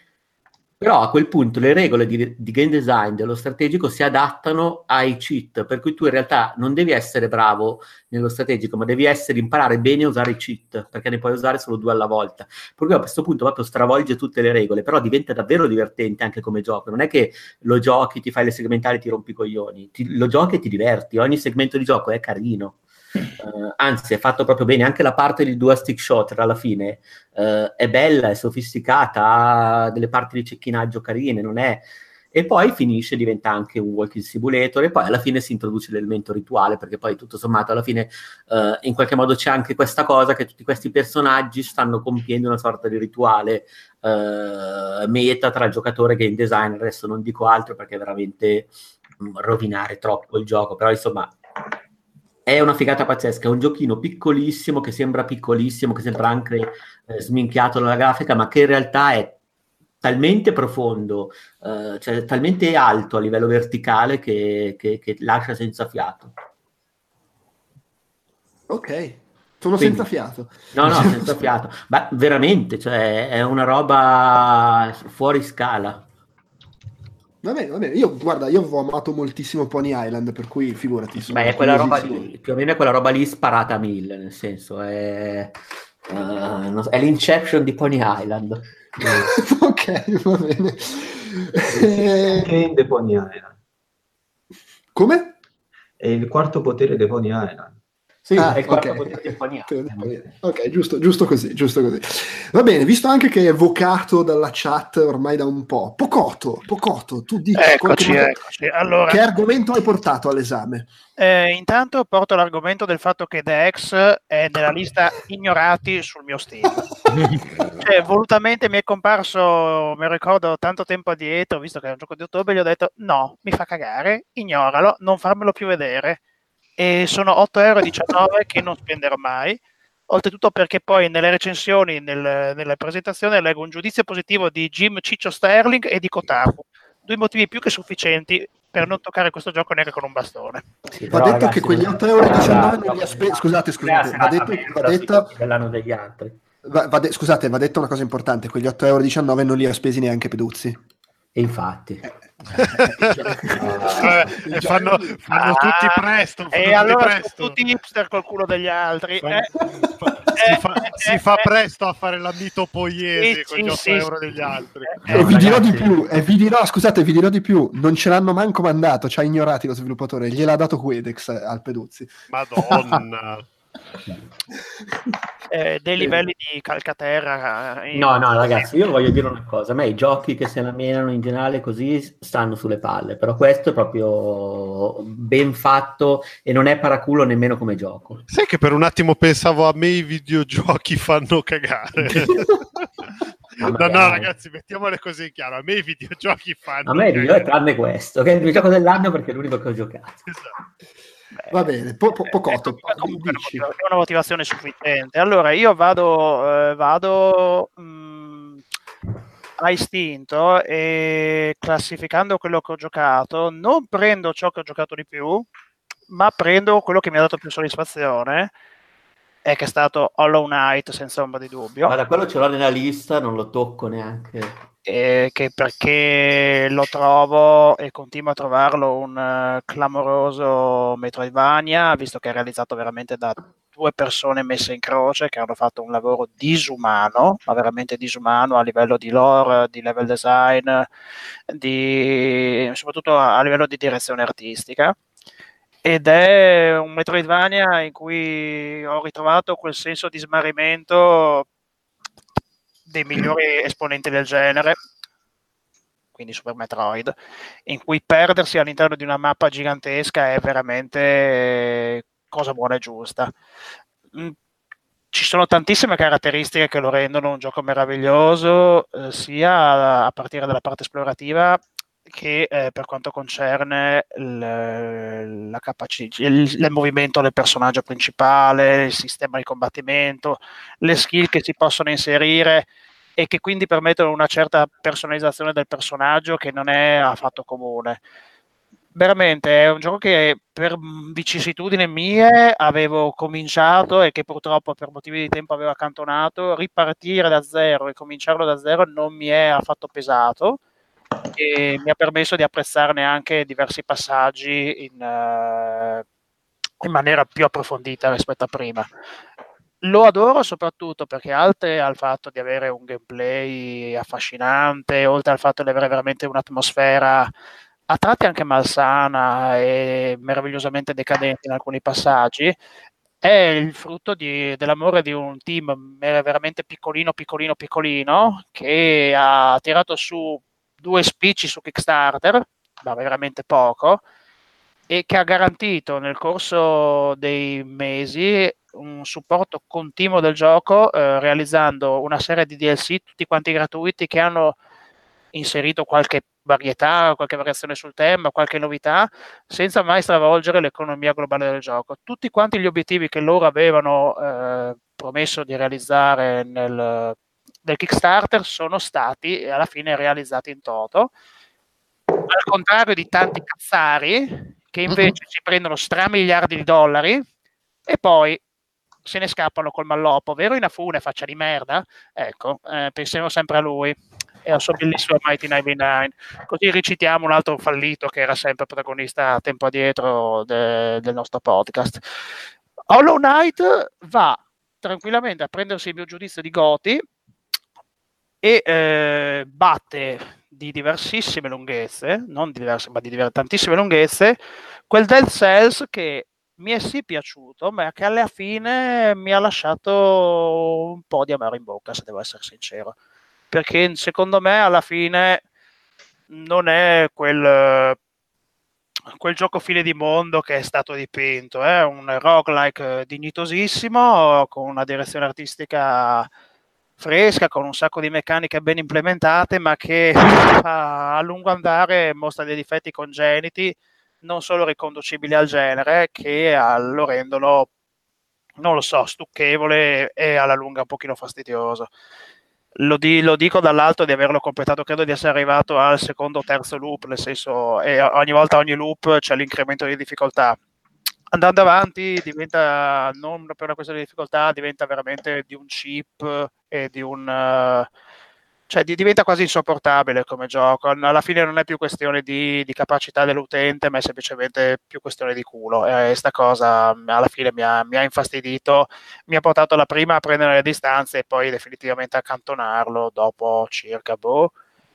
S8: però a quel punto le regole di, di game design dello strategico si adattano ai cheat, per cui tu in realtà non devi essere bravo nello strategico, ma devi essere imparare bene a usare i cheat, perché ne puoi usare solo due alla volta. Per cui a questo punto proprio stravolge tutte le regole, però diventa davvero divertente anche come gioco. Non è che lo giochi, ti fai le segmentali e ti rompi i coglioni, Ti- lo giochi e ti diverti. Ogni segmento di gioco è carino. Eh, anzi, è fatto proprio bene. Anche la parte di dual stick shot alla fine eh, è bella, è sofisticata, ha delle parti di cecchinaggio carine, non è e poi finisce, diventa anche un walking simulator e poi alla fine si introduce l'elemento rituale perché poi tutto sommato alla fine eh, in qualche modo c'è anche questa cosa che tutti questi personaggi stanno compiendo una sorta di rituale meta tra giocatore e game designer adesso non dico altro perché è veramente mh, rovinare troppo il gioco però insomma è una figata pazzesca, è un giochino piccolissimo che sembra piccolissimo, che sembra anche eh, sminchiato nella grafica, ma che in realtà è talmente profondo, eh, cioè talmente alto a livello verticale che, che- che lascia senza fiato.
S1: Ok, sono
S8: Quindi-
S1: senza fiato.
S8: No, no, senza fiato. Ma veramente, cioè, è una roba fuori scala.
S1: Va bene, va bene. Io, guarda, io ho amato moltissimo Pony Island, per cui figurati. sono
S8: Beh, è quella roba lì, più o meno è quella roba lì sparata a mille, nel senso, è, non so, è l'Inception di Pony Island.
S1: ok, va bene. Eh,
S7: Che in The Pony Island.
S1: come?
S7: È il quarto potere di Pony Island.
S8: Sì,
S1: Ah,
S8: è il quarto
S1: ok.
S8: potere Island.
S1: Ok, giusto, giusto così, giusto così. Va bene, visto anche che è evocato dalla chat ormai da un po'. Pocoto, Pocoto, tu dici
S4: Eccoci, eccoci. Allora,
S1: che argomento hai portato all'esame?
S4: eh, intanto porto l'argomento del fatto che The X è nella lista ignorati sul mio Steam. Cioè, volutamente mi è comparso, mi ricordo tanto tempo addietro, visto che è un gioco di ottobre, gli ho detto no, mi fa cagare, ignoralo, non farmelo più vedere. E sono 8,19 euro che non spenderò mai. Oltretutto perché poi nelle recensioni, nel- nella presentazione, leggo un giudizio positivo di Jim Ciccio Sterling e di Kotaku. Due motivi più che sufficienti per non toccare questo gioco neanche con un bastone.
S8: Sì,
S1: Va detto
S8: ragazzi,
S1: che quegli
S8: non-
S1: 8,19 euro non li
S8: no,
S1: Scusate, scusate, va detto, va detto-
S8: dell'anno degli altri.
S1: va- va de- scusate, va detta una cosa importante: quegli 8,19 euro non li ha spesi neanche Peduzzi.
S8: E infatti,
S3: Vabbè, fanno, fanno tutti
S4: Ah,
S3: presto. fanno
S4: E
S3: tutti
S4: allora sono
S3: presto.
S4: tutti hipster col culo degli altri.
S3: Fa-
S4: eh.
S3: fa-
S4: Eh,
S3: si, fa,
S4: eh,
S3: si
S4: eh,
S3: fa
S4: eh.
S3: presto a fare la mito poiesi
S4: Sì,
S3: con gli
S4: sì,
S3: 8
S4: sì,
S3: euro
S4: sì.
S3: degli altri.
S1: E vi dirò di più, e vi dirò, scusate, vi dirò di più, non ce l'hanno manco mandato, ci ha ignorati lo sviluppatore, gliel'ha dato Quedex al Peduzzi.
S3: Madonna.
S4: eh, dei livelli di calcaterra. eh, in-
S8: no, no, ragazzi, io voglio dire una cosa: a me i giochi che se la menano in generale così stanno sulle palle, però questo è proprio ben fatto e non è paraculo nemmeno come gioco.
S3: Sai che per un attimo pensavo a me i videogiochi fanno cagare. No, no, ragazzi, mettiamole così in chiaro. A me i videogiochi fanno
S8: A me
S3: cagare.
S8: tranne questo, che è il mio gioco dell'anno perché è l'unico che ho giocato.
S3: Esatto.
S4: Beh,
S1: Va bene, po- po- Pocotto,
S4: comunque è una
S1: dici.
S4: motivazione sufficiente. Allora, io vado, eh, vado mh, a istinto e classificando quello che ho giocato, non prendo ciò che ho giocato di più, ma prendo quello che mi ha dato più soddisfazione, e che è stato Hollow Knight, senza ombra di dubbio.
S8: Guarda, quello ce l'ho nella lista, non lo tocco neanche.
S4: eh, che perché lo trovo e continuo a trovarlo un eh, clamoroso Metroidvania, visto che è realizzato veramente da due persone messe in croce che hanno fatto un lavoro disumano, ma veramente disumano a livello di lore, di level design, di, soprattutto a livello di direzione artistica. Ed è un Metroidvania in cui ho ritrovato quel senso di smarrimento dei migliori esponenti del genere, quindi Super Metroid, in cui perdersi all'interno di una mappa gigantesca è veramente cosa buona e giusta. Mm, ci sono tantissime caratteristiche che lo rendono un gioco meraviglioso, eh, sia a partire dalla parte esplorativa che eh, per quanto concerne il, la capacità, il, il, movimento del personaggio principale, il sistema di combattimento, le skill che si possono inserire e che quindi permettono una certa personalizzazione del personaggio che non è affatto comune. Veramente è un gioco che per vicissitudini mie avevo cominciato e che purtroppo per motivi di tempo avevo accantonato. Ripartire da zero e cominciarlo da zero non mi è affatto pesato e mi ha permesso di apprezzarne anche diversi passaggi in, uh, in maniera più approfondita rispetto a prima. Lo adoro soprattutto perché oltre al fatto di avere un gameplay affascinante, oltre al fatto di avere veramente un'atmosfera a tratti anche malsana e meravigliosamente decadente in alcuni passaggi, è il frutto di, dell'amore di un team veramente piccolino, piccolino, piccolino, che ha tirato su due spicci su Kickstarter, ma veramente poco, e che ha garantito nel corso dei mesi un supporto continuo del gioco, eh, realizzando una serie di DLC, tutti quanti gratuiti, che hanno inserito qualche varietà, qualche variazione sul tema, qualche novità, senza mai stravolgere l'economia globale del gioco. Tutti quanti gli obiettivi che loro avevano eh, promesso di realizzare nel, del Kickstarter sono stati alla fine realizzati in toto, al contrario di tanti cazzari che invece si prendono stramiliardi di dollari e poi se ne scappano col malloppo, vero Inafune, faccia di merda? Ecco, eh, pensiamo sempre a lui e al suo bellissimo Mighty 99. Così recitiamo un altro fallito che era sempre protagonista a tempo addietro de- del nostro podcast. Hollow Knight va tranquillamente a prendersi il mio giudizio di Goti e eh, batte di diversissime lunghezze, non diverse, ma di diver- tantissime lunghezze, quel Dead Cells che mi è sì piaciuto, ma che alla fine mi ha lasciato un po' di amaro in bocca, se devo essere sincero. Perché secondo me alla fine non è quel, quel gioco fine di mondo che è stato dipinto, è un roguelike dignitosissimo, con una direzione artistica fresca, con un sacco di meccaniche ben implementate, ma che a, a lungo andare mostra dei difetti congeniti, non solo riconducibili al genere, che lo rendono, non lo so, stucchevole e alla lunga un pochino fastidioso. Lo, di, lo, dico dall'alto di averlo completato, credo di essere arrivato al secondo o terzo loop, nel senso, e ogni volta ogni loop c'è l'incremento di difficoltà andando avanti diventa non per una questione di difficoltà, diventa veramente di un chip e di un uh, cioè diventa quasi insopportabile come gioco. Alla fine non è più questione di, di capacità dell'utente, ma è semplicemente più questione di culo. E questa cosa alla fine mi ha, mi ha, infastidito, mi ha portato la prima a prendere le distanze e poi definitivamente a accantonarlo dopo circa boh,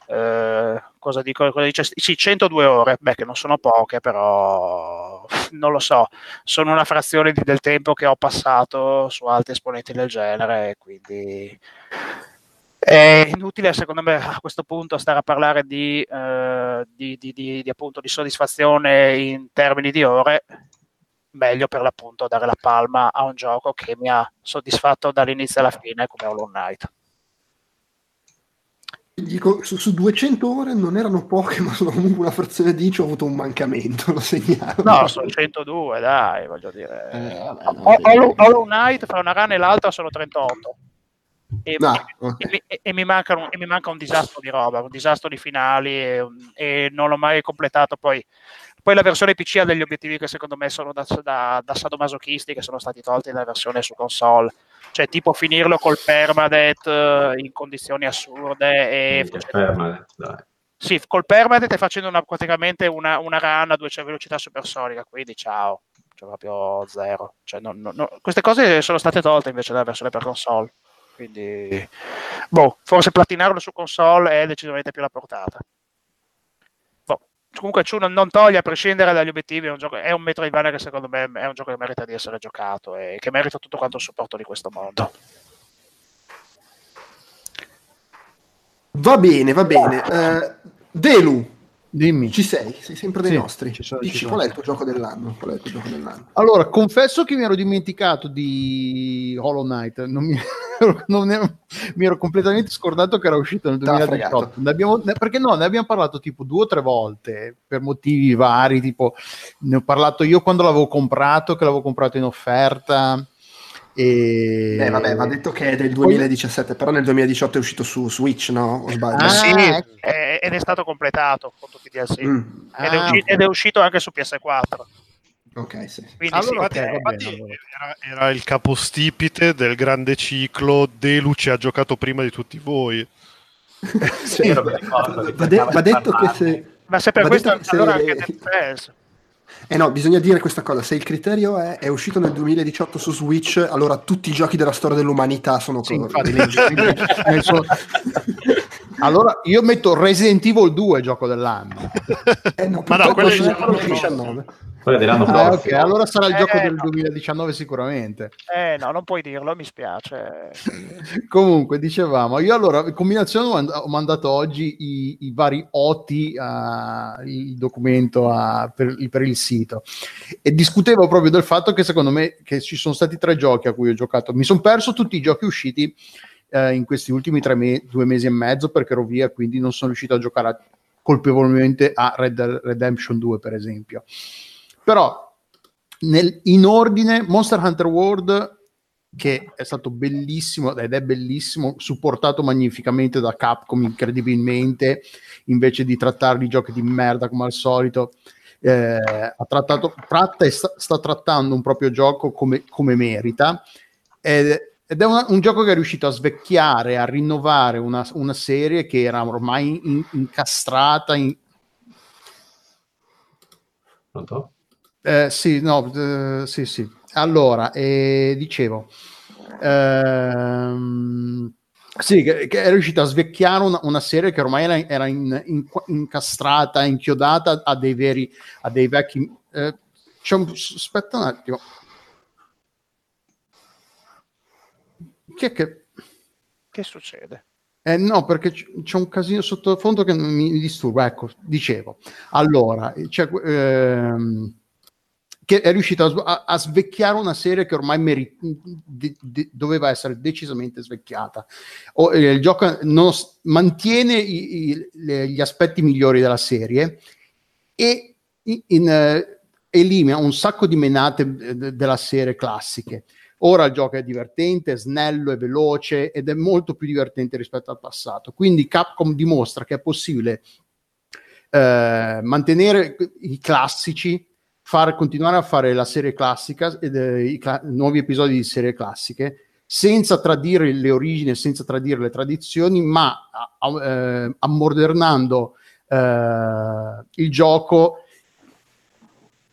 S4: eh, cosa, dico, cosa dice? Sì, 102 ore, beh, che non sono poche, però non lo so, sono una frazione del tempo che ho passato su altri esponenti del genere, quindi è inutile secondo me a questo punto stare a parlare di, eh, di, di, di, appunto, di soddisfazione in termini di ore, meglio per l'appunto dare la palma a un gioco che mi ha soddisfatto dall'inizio alla fine come Hollow Knight.
S1: Dico, su, su, 200 ore non erano poche, ma sono comunque una frazione di ho avuto un mancamento, lo segnalo.
S4: No, sono 102, dai, voglio dire. Eh, vabbè, no, Hollow, Hollow Knight fra una run e l'altra sono 38. E, ah, okay. e, e, mi un, e, mi manca un disastro di roba, un disastro di finali e, non l'ho mai completato. Poi, poi, la versione PC ha degli obiettivi che secondo me sono da, da, da sadomasochisti che sono stati tolti nella versione su console cioè tipo finirlo col permadeath eh, in condizioni assurde e permadeath, dai. Sì, col permadeath e facendo una, praticamente una, una run a 200 velocità supersonica, quindi ciao, cioè proprio zero. Cioè, no, no, no. Queste cose sono state tolte invece dalla versione per console, quindi boh, forse platinarlo su console è decisamente più la portata comunque Ciu non, non, toglie a prescindere dagli obiettivi, è un, gioco, è un Metroidvania che secondo me è un gioco che merita di essere giocato e che merita tutto quanto il supporto di questo mondo.
S1: Va bene, va bene. Eh, Delu,
S5: Dimmi.
S1: ci sei? Sei sempre dei
S5: Sì,
S1: nostri.
S5: ci sono- ci
S1: Dici
S5: sono.
S1: qual è il tuo gioco dell'anno? Qual è il tuo gioco dell'anno?
S5: Allora, confesso che mi ero dimenticato di Hollow Knight, non mi, non ero- mi ero completamente scordato che era uscito nel
S1: T'ha
S5: 2018.
S1: fregato.
S5: Ne abbiamo- ne- perché no, ne abbiamo parlato tipo due o tre volte per motivi vari, tipo ne ho parlato io quando l'avevo comprato, che l'avevo comprato in offerta. E...
S1: Beh, vabbè, va detto che è del 2017, però nel 2018 è uscito su Switch, no? O sbaglio?
S5: Ah,
S4: sì,
S5: ecco.
S4: eh, ed è stato completato con tutti i DLC.
S1: Mm,
S4: Ed, è
S5: Ah,
S4: usci- ed è uscito anche su PS4.
S1: ok, sì.
S4: Quindi
S5: Allora,
S4: sì,
S5: ok, va
S3: Infatti
S5: bene, allora.
S3: era, era il capostipite del grande ciclo Delu ci ha giocato prima di tutti voi.
S1: Sì.
S8: Che
S1: Va, de-
S8: cercava
S1: va detto che se...
S4: Ma se per
S1: va
S4: questo
S1: che se-
S4: allora anche Dead Space.
S1: Eh no, bisogna dire questa cosa, se il criterio è, è uscito nel 2018 su Switch, allora tutti i giochi della storia dell'umanità sono
S5: Sì,
S1: co-
S5: Allora, io metto Resident Evil 2 gioco dell'anno.
S1: Eh no,
S3: Ma no, quello è-
S1: n'è solo 19.
S7: Quello dell'anno
S5: Ah, ok,
S7: prossimo.
S5: allora sarà il
S4: Eh,
S5: gioco del
S4: no.
S5: 2019 sicuramente.
S4: Eh no, non puoi dirlo, mi spiace.
S5: Comunque, dicevamo, io allora, in combinazione ho mand- ho mandato oggi i, i vari OTI, a- il documento a- per, per il sito, e discutevo proprio del fatto che secondo me che ci sono stati tre giochi a cui ho giocato. Mi sono perso tutti i giochi usciti eh, in questi ultimi tre me- due mesi e mezzo perché ero via, quindi non sono riuscito a giocare a- colpevolmente a Red Dead Redemption 2, per esempio. Però nel- in ordine Monster Hunter World che è stato bellissimo ed è bellissimo, supportato magnificamente da Capcom incredibilmente, invece di trattare di giochi di merda come al solito. eh, ha trattato, tratta e sta, sta trattando un proprio gioco come, come merita ed, ed è una- un gioco che è riuscito a svecchiare, a rinnovare una, una serie che era ormai in- incastrata in,
S7: Pronto?
S5: Eh, sì, no, eh, sì, sì. Allora, eh, dicevo, ehm, sì, che, che è riuscita a svecchiare una, una serie che ormai era, era in- in- incastrata, inchiodata a dei veri, a dei vecchi. eh, c'è un, aspetta un attimo. Che, è che
S4: Che succede?
S5: eh, no, perché c'è un casino sottofondo che mi, disturba. Ecco, dicevo. Allora, c'è, ehm, che è riuscito a, a- svecchiare una serie che ormai meri- de- de- doveva essere decisamente svecchiata. O, eh, il gioco non mantiene i- i- le- gli aspetti migliori della serie e in- in, eh, elimina un sacco di menate eh, de- della serie classiche. Ora il gioco è divertente, snello, è veloce ed è molto più divertente rispetto al passato. Quindi Capcom dimostra che è possibile eh, mantenere i classici, far, continuare a fare la serie classica ed eh, i cla- nuovi episodi di serie classiche senza tradire le origini, senza tradire le tradizioni, ma eh, ammodernando eh, il gioco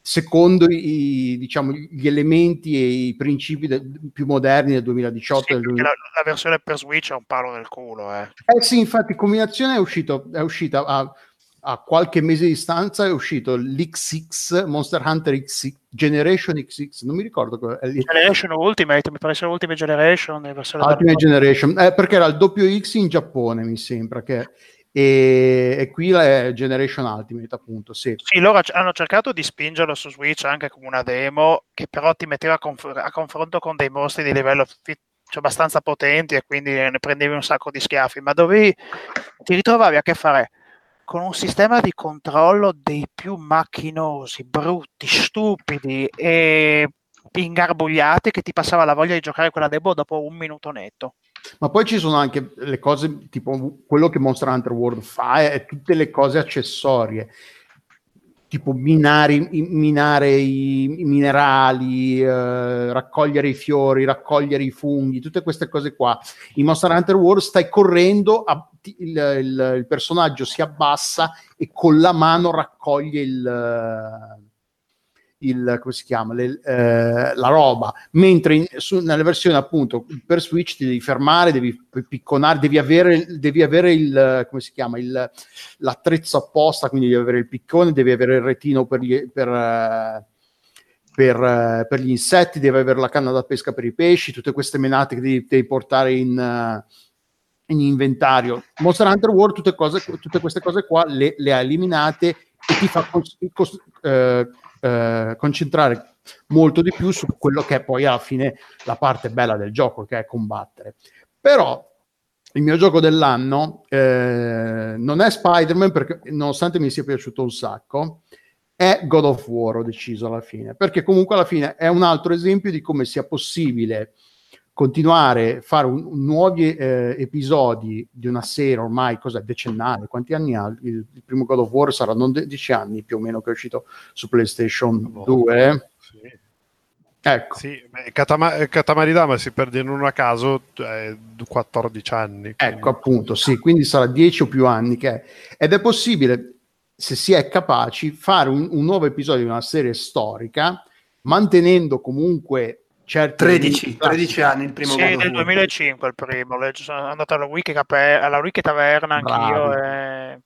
S5: secondo i, diciamo, gli elementi e i principi del- più moderni del 2018
S4: Sì,
S5: del
S4: perché
S5: 2000.
S4: la, la versione per Switch è un palo nel culo, eh.
S5: Eh sì, infatti, combinazione è, uscito, è uscita a, a qualche mese di distanza, è uscito l'X6, Monster Hunter X6, Generation XX, non mi ricordo qual è.
S4: Generation Ultimate, mi pare sia Ultimate Generation,
S5: Ultimate Generation, eh, perché era il doppio X in Giappone, mi sembra che e, e qui è Generation Ultimate, appunto, sì.
S4: Sì, loro hanno cercato di spingerlo su Switch anche come una demo, che però ti metteva a, conf- a confronto con dei mostri di livello fi- cioè abbastanza potenti e quindi ne prendevi un sacco di schiaffi, ma dovevi, ti ritrovavi a che fare con un sistema di controllo dei più macchinosi, brutti, stupidi e ingarbugliati che ti passava la voglia di giocare quella demo dopo un minuto netto.
S5: Ma poi ci sono anche le cose, tipo quello che Monster Hunter World fa, è tutte le cose accessorie, tipo minare, i- minare i, i minerali, eh, raccogliere i fiori, raccogliere i funghi, tutte queste cose qua. In Monster Hunter World stai correndo, a- il, il- il personaggio si abbassa e con la mano raccoglie il... il, come si chiama le- eh, la roba mentre in- su- nella versione appunto per Switch ti devi fermare devi picconare devi avere, devi avere il come si chiama il, l'attrezzo apposta quindi devi avere il piccone devi avere il retino per gli, per, eh, per, eh, per gli insetti devi avere la canna da pesca per i pesci tutte queste menate che devi, devi portare in, eh, in inventario. Monster Hunter World, tutte, cose, tutte queste cose qua le, ha eliminate e ti fa cos- cos- eh, eh, concentrare molto di più su quello che è poi alla fine la parte bella del gioco, che è combattere. Però il mio gioco dell'anno eh, non è Spider-Man perché nonostante mi sia piaciuto un sacco, è God of War, ho deciso alla fine, perché comunque alla fine è un altro esempio di come sia possibile continuare a fare un, un nuovi eh, episodi di una serie ormai cos'è, decennale, quanti anni ha? Il, il primo God of War saranno 10 anni più o meno che è uscito su PlayStation 2.
S3: Sì.
S5: Ecco.
S3: Sì, Katama- Katamaridama si perde in uno a caso è 14 anni. quindi-
S5: Ecco appunto, sì, quindi sarà 10 o più anni che è. Ed è possibile, se si è capaci, fare un, un nuovo episodio di una serie storica, mantenendo comunque certi...
S1: 13, 13 anni il primo
S4: Sì,
S1: War.
S4: 2005 il primo, sono andato alla Wiki, alla Wiki Taverna anch'io e...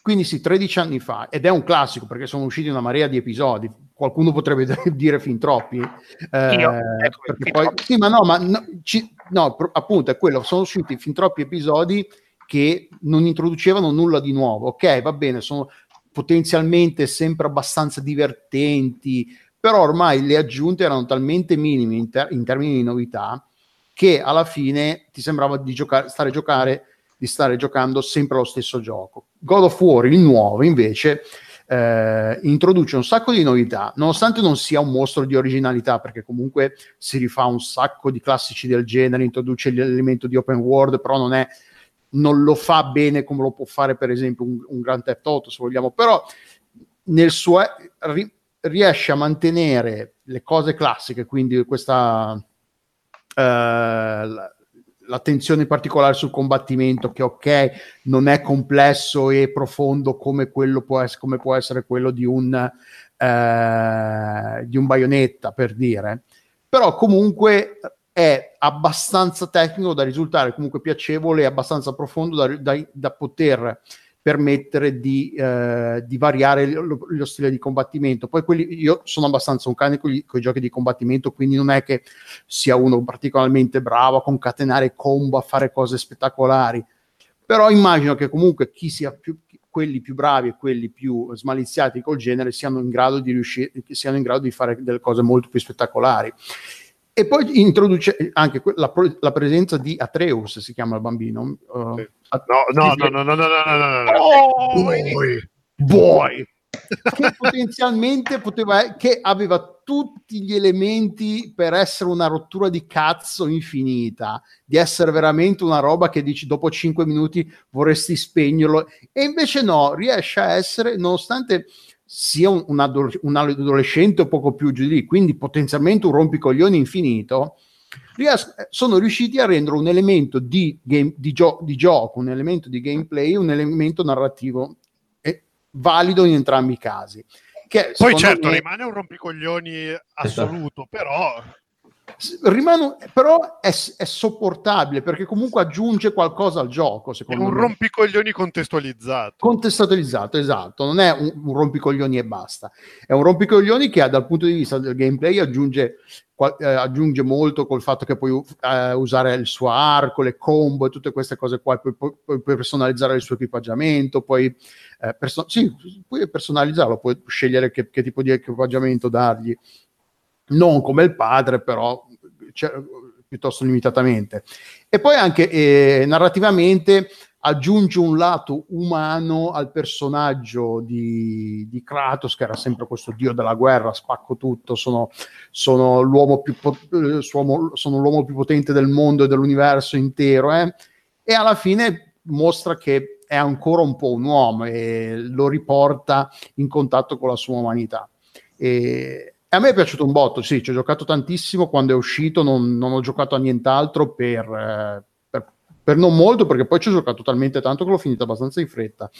S5: Quindi sì, 13 anni fa, ed è un classico perché sono usciti una marea di episodi, qualcuno potrebbe dire fin troppi. eh,
S4: Io? Ecco,
S5: perché
S4: fin
S5: poi-
S4: troppi.
S5: sì, ma no, ma no, ci- no, appunto è quello, sono usciti fin troppi episodi che non introducevano nulla di nuovo. Ok, va bene, sono potenzialmente sempre abbastanza divertenti, però ormai le aggiunte erano talmente minime in, ter- in termini di novità che alla fine ti sembrava di giocare, stare, giocare, di stare giocando sempre lo stesso gioco. God of War, il nuovo, invece, eh, introduce un sacco di novità, nonostante non sia un mostro di originalità, perché comunque si rifà un sacco di classici del genere, introduce l'elemento di open world, però non è non lo fa bene come lo può fare per esempio un, un Grand Theft Auto se vogliamo però nel suo ri- riesce a mantenere le cose classiche quindi questa eh, la- l'attenzione particolare sul combattimento che ok non è complesso e profondo come può essere, come può essere quello di un eh, di un baionetta per dire però comunque è abbastanza tecnico da risultare comunque piacevole e abbastanza profondo da, da- da poter permettere di, eh, di variare lo, lo stile di combattimento. Poi quelli, io sono abbastanza un cane con, i giochi di combattimento, quindi non è che sia uno particolarmente bravo a concatenare combo, a fare cose spettacolari. Però immagino che comunque chi sia più, quelli più bravi e quelli più smaliziati col genere siano in grado di riuscire, siano in grado di fare delle cose molto più spettacolari. E poi introduce anche la, la presenza di Atreus, si chiama il bambino. uh,
S3: Sì. No, no, no, no, no, no, no, no, no, no.
S5: Boy! Boy! che potenzialmente poteva che aveva tutti gli elementi per essere una rottura di cazzo infinita, di essere veramente una roba che dici dopo 5 minuti vorresti spegnerlo e invece no, riesce a essere nonostante sia un, un, adol- un adolescente o poco più giù di lì, quindi potenzialmente un rompicoglioni infinito, ries- sono riusciti a rendere un elemento di, game- di gio- di gioco, un elemento di gameplay, un elemento narrativo eh, valido in entrambi i casi. Che,
S3: Poi certo
S5: me,
S3: rimane un rompicoglioni assoluto, però
S5: rimane- però è, è sopportabile perché comunque aggiunge qualcosa al gioco,
S3: è
S5: secondo
S3: un
S5: me.
S3: rompicoglioni contestualizzato.
S5: contestualizzato, esatto, non è un, un rompicoglioni e basta, è un rompicoglioni che dal punto di vista del gameplay aggiunge, qua- eh, aggiunge molto col fatto che puoi eh, usare il suo arco, le combo e tutte queste cose qua, puoi, puoi- puoi personalizzare il suo equipaggiamento, puoi, eh, perso- sì, puoi personalizzarlo, puoi scegliere che, che tipo di equipaggiamento dargli, non come il padre, però cioè, piuttosto limitatamente. E poi anche eh, narrativamente aggiunge un lato umano al personaggio di, di Kratos, che era sempre questo dio della guerra, spacco tutto, sono, sono l'uomo più, eh, sono l'uomo più potente del mondo e dell'universo intero, eh? e alla fine mostra che è ancora un po' un uomo e lo riporta in contatto con la sua umanità. E a me è piaciuto un botto, sì, ci ho giocato tantissimo quando è uscito, non, non ho giocato a nient'altro per, eh, per, per non molto, perché poi ci ho giocato talmente tanto che l'ho finito abbastanza in fretta.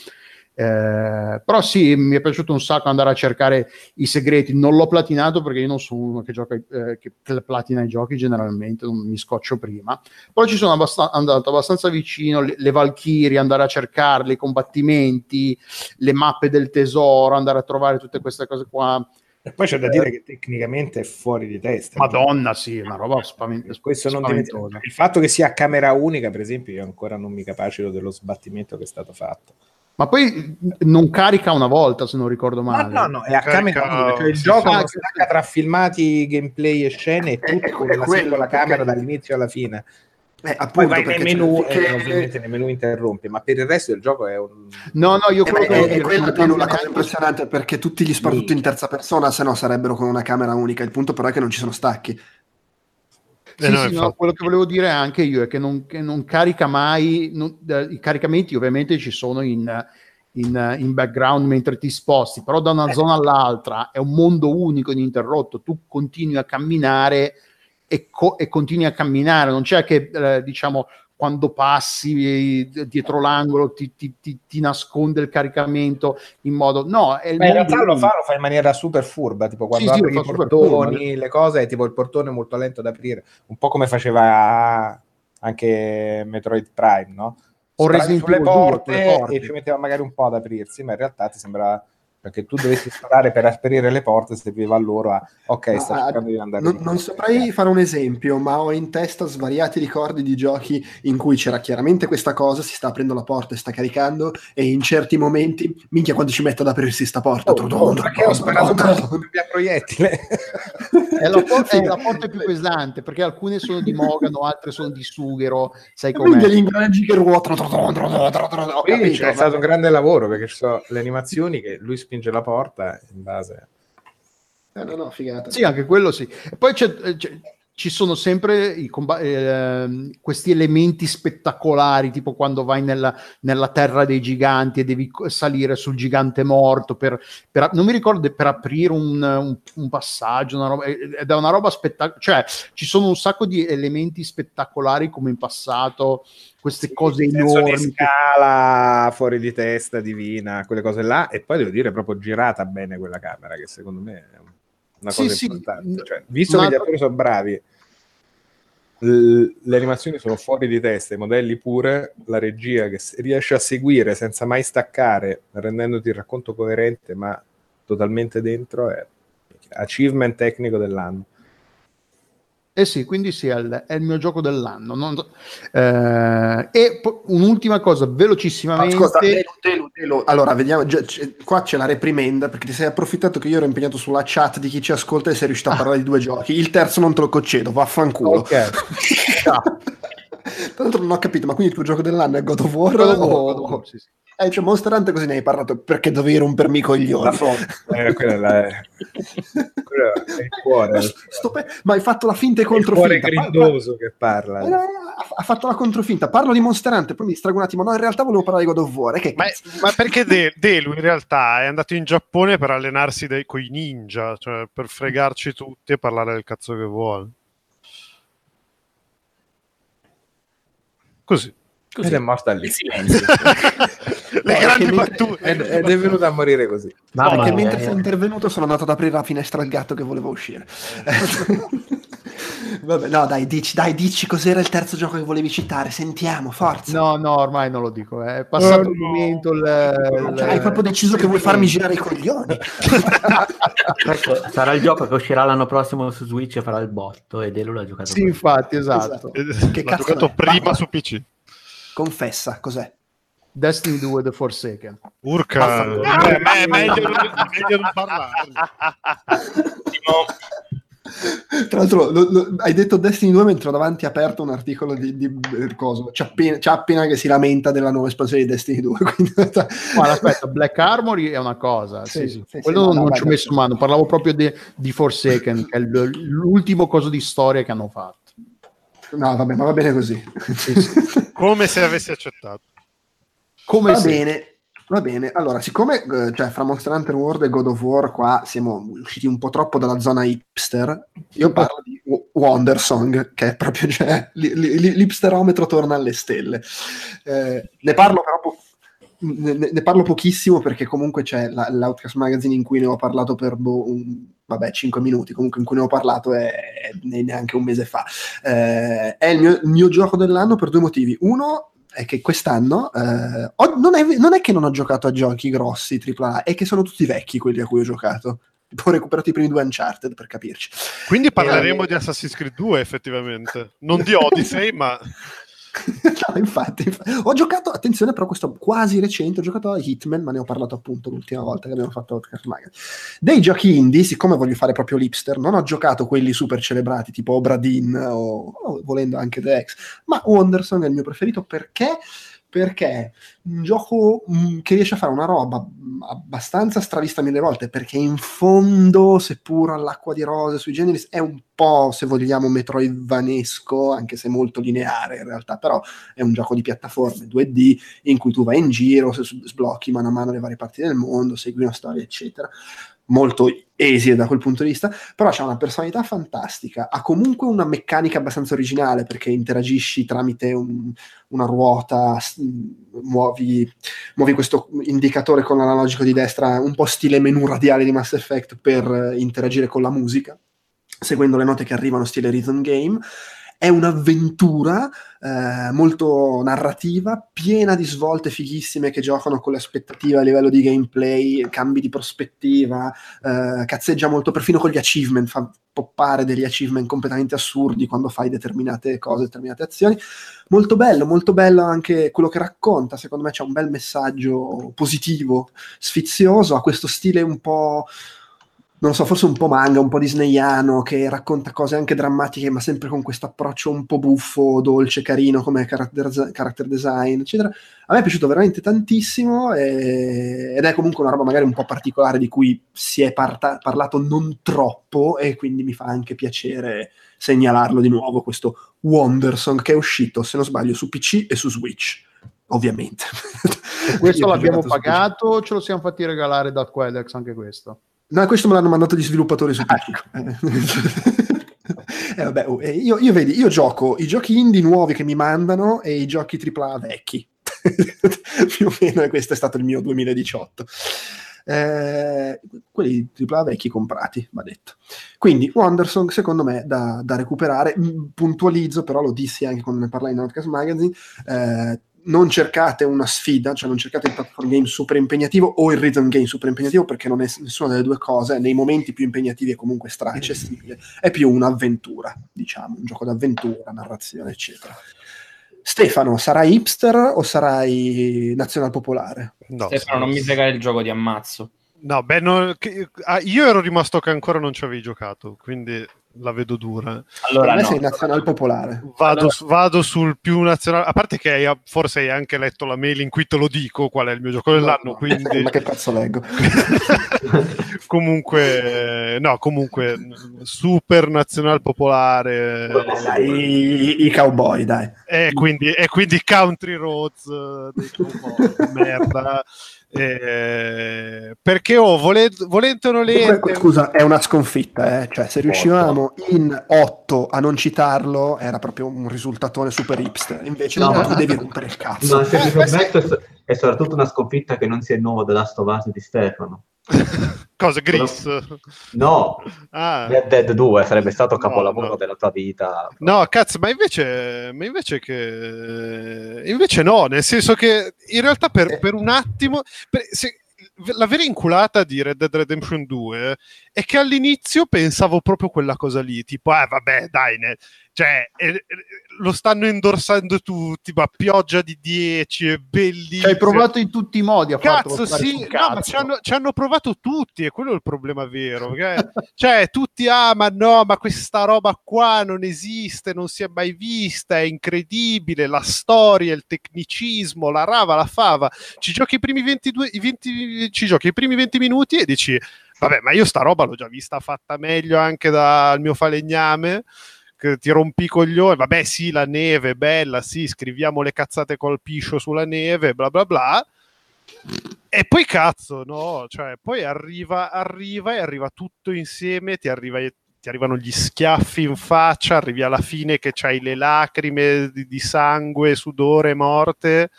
S5: Eh, però sì, mi è piaciuto un sacco andare a cercare i segreti. Non l'ho platinato perché io non sono uno che gioca eh, che platina i giochi generalmente, non mi scoccio prima. Poi ci sono abbastan- andato abbastanza vicino, le, le Valchirie, andare a cercarle, i combattimenti, le mappe del tesoro, andare a trovare tutte queste cose qua
S2: E poi c'è da dire che tecnicamente è fuori di testa.
S5: Madonna, sì, è una roba spavent-
S2: Questo non
S5: spaventosa.
S2: Il fatto che sia a camera unica, per esempio, io ancora non mi capacito dello sbattimento che è stato fatto.
S5: Ma poi non carica una volta, se non ricordo
S2: Ma
S5: male.
S2: no, no, è a
S3: Carica-
S2: camera unica, cioè il gioco si stacca tra filmati, gameplay e scene e
S1: È-
S2: tutto
S1: è
S2: con la
S1: quello,
S2: singola
S1: perché-
S2: camera dall'inizio alla fine.
S1: Eh,
S2: Poi
S1: appunto,
S2: vai nei
S1: perché
S2: menu e ovviamente nei menu interrompi, ma per il resto del gioco è un...
S5: No, no, io
S1: Eh,
S5: quello
S1: è, è quella Tenu, la cosa impressionante perché tutti gli sparatutto in terza persona, se no sarebbero con una camera unica. Il punto però è che non ci sono stacchi.
S3: Eh,
S5: Sì,
S3: no,
S5: sì, no, quello che volevo dire anche io è che non, che non carica mai, non- eh, i caricamenti ovviamente ci sono in, in, in background mentre ti sposti, però da una zona all'altra è un mondo unico, ininterrotto, tu continui a camminare e, co- e continui a camminare, non c'è che eh, diciamo quando passi eh, dietro l'angolo ti, ti- ti- ti nasconde il caricamento in modo... No, è il
S2: Beh, in realtà lo fa, lo fa in maniera super furba, tipo quando
S5: Sì, sì,
S2: apri
S5: lo
S2: i portoni, le cose, è tipo il portone molto lento da aprire, un po' come faceva anche Metroid Prime, no?
S5: O Resident
S2: sulle
S5: Evil 2,
S2: porte,
S5: porte.
S2: e ci metteva magari un po' ad aprirsi, ma in realtà ti sembrava perché tu dovessi sparare per aprire le porte, serviva a loro a ok, sta
S1: Ah,
S2: cercando di andare
S1: Non, non saprei fare un esempio, ma ho in testa svariati ricordi di giochi in cui c'era chiaramente questa cosa, si sta aprendo la porta e sta caricando, e in certi momenti, minchia quando ci mette ad aprirsi sta porta.
S2: Oh, oh, perché ho sparato un proiettile?
S5: È la, porta, è la porta più pesante perché alcune sono di Mogano, altre sono di Sughero, sai
S1: Quindi
S5: com'è?
S1: gli ingranaggi che ruotano. tro- tro- tro- tro- tro- tro- Ho
S2: Qui
S1: capito,
S2: c'è
S1: ma-
S2: stato un grande lavoro perché ci sono le animazioni che lui spinge la porta in base
S1: Eh, no, no, figata.
S5: Sì, anche quello sì. E poi c'è- eh, c'è- ci sono sempre i comba- ehm, questi elementi spettacolari, tipo quando vai nella, nella terra dei giganti e devi salire sul gigante morto per, per- non mi ricordo per aprire un, un- un passaggio, una roba, ed è una roba spettacolare, cioè ci sono un sacco di elementi spettacolari come in passato, queste cose
S2: senso di
S5: enormi. che-
S2: scala fuori di testa divina quelle cose là e poi devo dire proprio girata bene quella camera che secondo me è una
S5: Sì,
S2: cosa
S5: sì,
S2: importante
S5: n-
S2: Cioè, visto
S5: ma-
S2: che gli attori sono bravi le animazioni sono fuori di testa i modelli pure la regia che riesce a seguire senza mai staccare rendendoti il racconto coerente ma totalmente dentro è achievement tecnico dell'anno
S5: Eh sì, quindi sì, è il, è il mio gioco dell'anno. non- eh, e po- un'ultima cosa, velocissimamente.
S1: Ascolta, Telu, Telu, Telu. allora vediamo, già- c'è- qua c'è la reprimenda perché ti sei approfittato che io ero impegnato sulla chat di chi ci ascolta e sei riuscito a parlare di due giochi. Il terzo non te lo concedo, vaffanculo.
S5: Ok.
S1: Tra l'altro non ho capito, ma quindi il tuo gioco dell'anno è God of War?
S5: God of War, God of War, sì, sì.
S1: Eh, c'è Monster Hunter così ne hai parlato perché dovevi rompermi i coglioni.
S2: La fonte. Eh, quella è la- quello è il cuore
S1: Ma, sto pe- ma hai fatto la finta e
S2: il cuore
S1: controfinta.
S2: Grindoso che parla
S1: pa- eh, ha, ha fatto la controfinta. Parlo di Monster Hunter, poi mi distrago un attimo. No, in realtà volevo parlare di God of War. eh, che
S3: Ma, ma perché De- Delu in realtà è andato in Giappone per allenarsi dei, coi ninja, cioè per fregarci tutti e parlare del cazzo che vuole. Così.
S2: ed è morta lì
S6: Il silenzio.
S3: Le
S1: No,
S3: grandi battute.
S2: ed, ed è venuta a morire così
S8: Mamma
S1: Perché
S8: mia.
S1: mentre sei intervenuto sono andato ad aprire la finestra al gatto che voleva uscire. Vabbè, no, dai, dici, dai, dici cos'era il terzo gioco che volevi citare. Sentiamo, forza.
S5: No, no, ormai non lo dico. È passato
S2: Oh,
S5: il
S2: no.
S5: momento. Il-
S1: Cioè, hai proprio deciso che vuoi farmi girare i coglioni.
S8: Questo sarà il gioco che uscirà l'anno prossimo su Switch e farà il botto ed Elu l'ha giocato.
S5: Sì, infatti, esatto.
S1: Esatto. Che
S3: L'ha
S1: cazzo
S3: giocato
S1: è?
S3: prima
S1: Ma-
S3: su PC.
S1: Confessa, cos'è?
S5: Destiny 2 The Forsaken.
S3: Urca,
S1: Ah,
S3: eh, me- meglio, meglio non parlare.
S1: Tra l'altro, lo- lo- hai detto Destiny 2 mentre ho davanti aperto un articolo di, di eh, coso. C'è appena, c'è appena che si lamenta della nuova espansione di Destiny 2. Quindi,
S5: Guarda, aspetta, Black Armory è una cosa.
S1: Sì,
S5: Sì, sì.
S1: sì,
S5: Quello
S1: sì, no,
S5: non,
S1: no,
S5: ci ho messo mano. Parlavo proprio di, di Forsaken, che è l'ultimo coso di storia che hanno fatto.
S1: no, vabbè, ma va bene così.
S3: Come se avessi accettato.
S5: Come
S1: va
S5: se-
S1: bene. Va bene, allora, siccome eh, cioè, fra Monster Hunter World e God of War qua siamo usciti un po' troppo dalla zona hipster, io parlo di W- Wonder Song, che è proprio, cioè, li- li- l'hipsterometro torna alle stelle. Eh, ne parlo però po- ne, ne parlo pochissimo perché comunque c'è la- l'Outcast Magazine in cui ne ho parlato per boh, un- vabbè, 5 minuti, comunque in cui ne ho parlato è, è neanche un mese fa. Eh, è il mio, il mio gioco dell'anno per due motivi. Uno è che quest'anno eh, ho- non, è, non è che non ho giocato a giochi grossi AAA, è che sono tutti vecchi quelli a cui ho giocato. Ho recuperato i primi due Uncharted per capirci.
S3: Quindi parleremo
S1: Eh,
S3: di Assassin's Creed 2 effettivamente, non di Odyssey, ma
S1: no, infatti, infatti. ho giocato, attenzione, però questo quasi recente, ho giocato a Hitman, ma ne ho parlato appunto l'ultima volta che abbiamo fatto Podcast Magazine. Dei giochi indie, siccome voglio fare proprio l'hipster, non ho giocato quelli super celebrati tipo Obra Dinn o, o volendo anche The X, ma Wondersong è il mio preferito perché perché un gioco mh, che riesce a fare una roba abbastanza stravista mille volte, perché in fondo, seppur all'acqua di rose sui generi, è un po', se vogliamo, metroidvanesco, anche se molto lineare in realtà, però è un gioco di piattaforme 2D in cui tu vai in giro, sblocchi mano a mano le varie parti del mondo, segui una storia, eccetera. Molto esile da quel punto di vista, però c'ha una personalità fantastica, ha comunque una meccanica abbastanza originale perché interagisci tramite un- una ruota, muovi, muovi questo indicatore con l'analogico di destra, un po' stile menu radiale di Mass Effect per eh, interagire con la musica, seguendo le note che arrivano stile rhythm game. È un'avventura eh, molto narrativa, piena di svolte fighissime che giocano con le aspettative a livello di gameplay, cambi di prospettiva, eh, cazzeggia molto perfino con gli achievement, fa poppare degli achievement completamente assurdi quando fai determinate cose, determinate azioni. Molto bello, molto bello anche quello che racconta, secondo me c'è un bel messaggio positivo, sfizioso, ha questo stile un po' non so, forse un po' manga, un po' disneyano, che racconta cose anche drammatiche, ma sempre con questo approccio un po' buffo, dolce, carino, come character, character design, eccetera. A me è piaciuto veramente tantissimo e- ed è comunque una roba magari un po' particolare di cui si è parta- parlato non troppo e quindi mi fa anche piacere segnalarlo di nuovo, questo Wondersong che è uscito, se non sbaglio, su PC e su Switch, ovviamente.
S5: Questo l'abbiamo pagato o ce lo siamo fatti regalare da Quellex anche questo?
S1: No, questo me l'hanno mandato gli sviluppatori su PC. Eh, vabbè, oh, eh, io, io vedi, io gioco i giochi indie nuovi che mi mandano e i giochi AAA vecchi. Più o meno, questo è stato il mio 2018. Eh, quelli AAA vecchi comprati, va detto. Quindi Wondersong secondo me da, da recuperare, Mm, puntualizzo però, lo dissi anche quando ne parlai in Outcast Magazine, eh, non cercate una sfida, cioè non cercate il platform game super impegnativo o il rhythm game super impegnativo perché non è nessuna delle due cose, nei momenti più impegnativi è comunque stra accessibile, è più un'avventura, diciamo, un gioco d'avventura, narrazione, eccetera. Stefano, sarai hipster o sarai nazional popolare?
S3: no,
S6: Stefano, non mi fregare il gioco di ammazzo.
S3: No, beh, no, che- ah, io ero rimasto che ancora non ci avevi giocato, quindi la vedo dura.
S6: Allora, no.
S1: sei nazional popolare.
S3: Vado,
S6: Allora-
S3: vado sul più nazionale, a parte che hai, forse hai anche letto la mail in cui te lo dico qual è il mio gioco dell'anno,
S1: No,
S3: quindi...
S1: Ma che cazzo leggo?
S3: comunque, no, comunque, super nazional popolare.
S1: Dai, i, i cowboy, dai.
S3: E quindi, e quindi Country Roads dei cowboy, merda. Eh, perché oh, vole- volente o nolente,
S1: Scusa, è una sconfitta, eh. cioè se riuscivamo in 8 a non citarlo era proprio un risultatone super hipster, invece
S7: No,
S1: no,
S7: ma-
S1: tu devi rompere il cazzo.
S7: Ma se
S3: Eh,
S7: permetto, è, so- è soprattutto una sconfitta che non sia il nuovo The Last of Us di Stefano.
S3: cosa Gris?
S7: No,
S3: Ah.
S7: Red Dead 2 sarebbe stato
S3: No,
S7: capolavoro
S3: no.
S7: della tua vita.
S3: No, cazzo, ma invece, ma invece che invece no, nel senso che in realtà per,
S1: Eh.
S3: per un attimo per- se- la vera inculata di Red Dead Redemption 2 è che all'inizio pensavo proprio quella cosa lì, tipo, eh vabbè, dai, ne- cioè, eh, lo stanno indorsando tutti, ma pioggia di 10, è bellissimo.
S5: Ci hai provato in tutti i modi a
S3: Cazzo, sì, no,
S5: cazzo.
S3: ma ci hanno, ci hanno provato tutti, e quello è il problema vero. cioè, tutti, ah, ma no, ma questa roba qua non esiste, non si è mai vista, è incredibile, la storia, il tecnicismo, la rava, la fava. Ci giochi i primi 22, i 20, ci giochi i primi 20 minuti e dici, vabbè, ma io sta roba l'ho già vista fatta meglio anche dal mio falegname ti rompi i coglioni, vabbè sì la neve è bella, sì scriviamo le cazzate col piscio sulla neve, bla bla bla, e poi cazzo, no, cioè poi arriva, arriva e arriva tutto insieme, ti, arriva, ti arrivano gli schiaffi in faccia, arrivi alla fine che c'hai le lacrime di, di sangue, sudore, morte,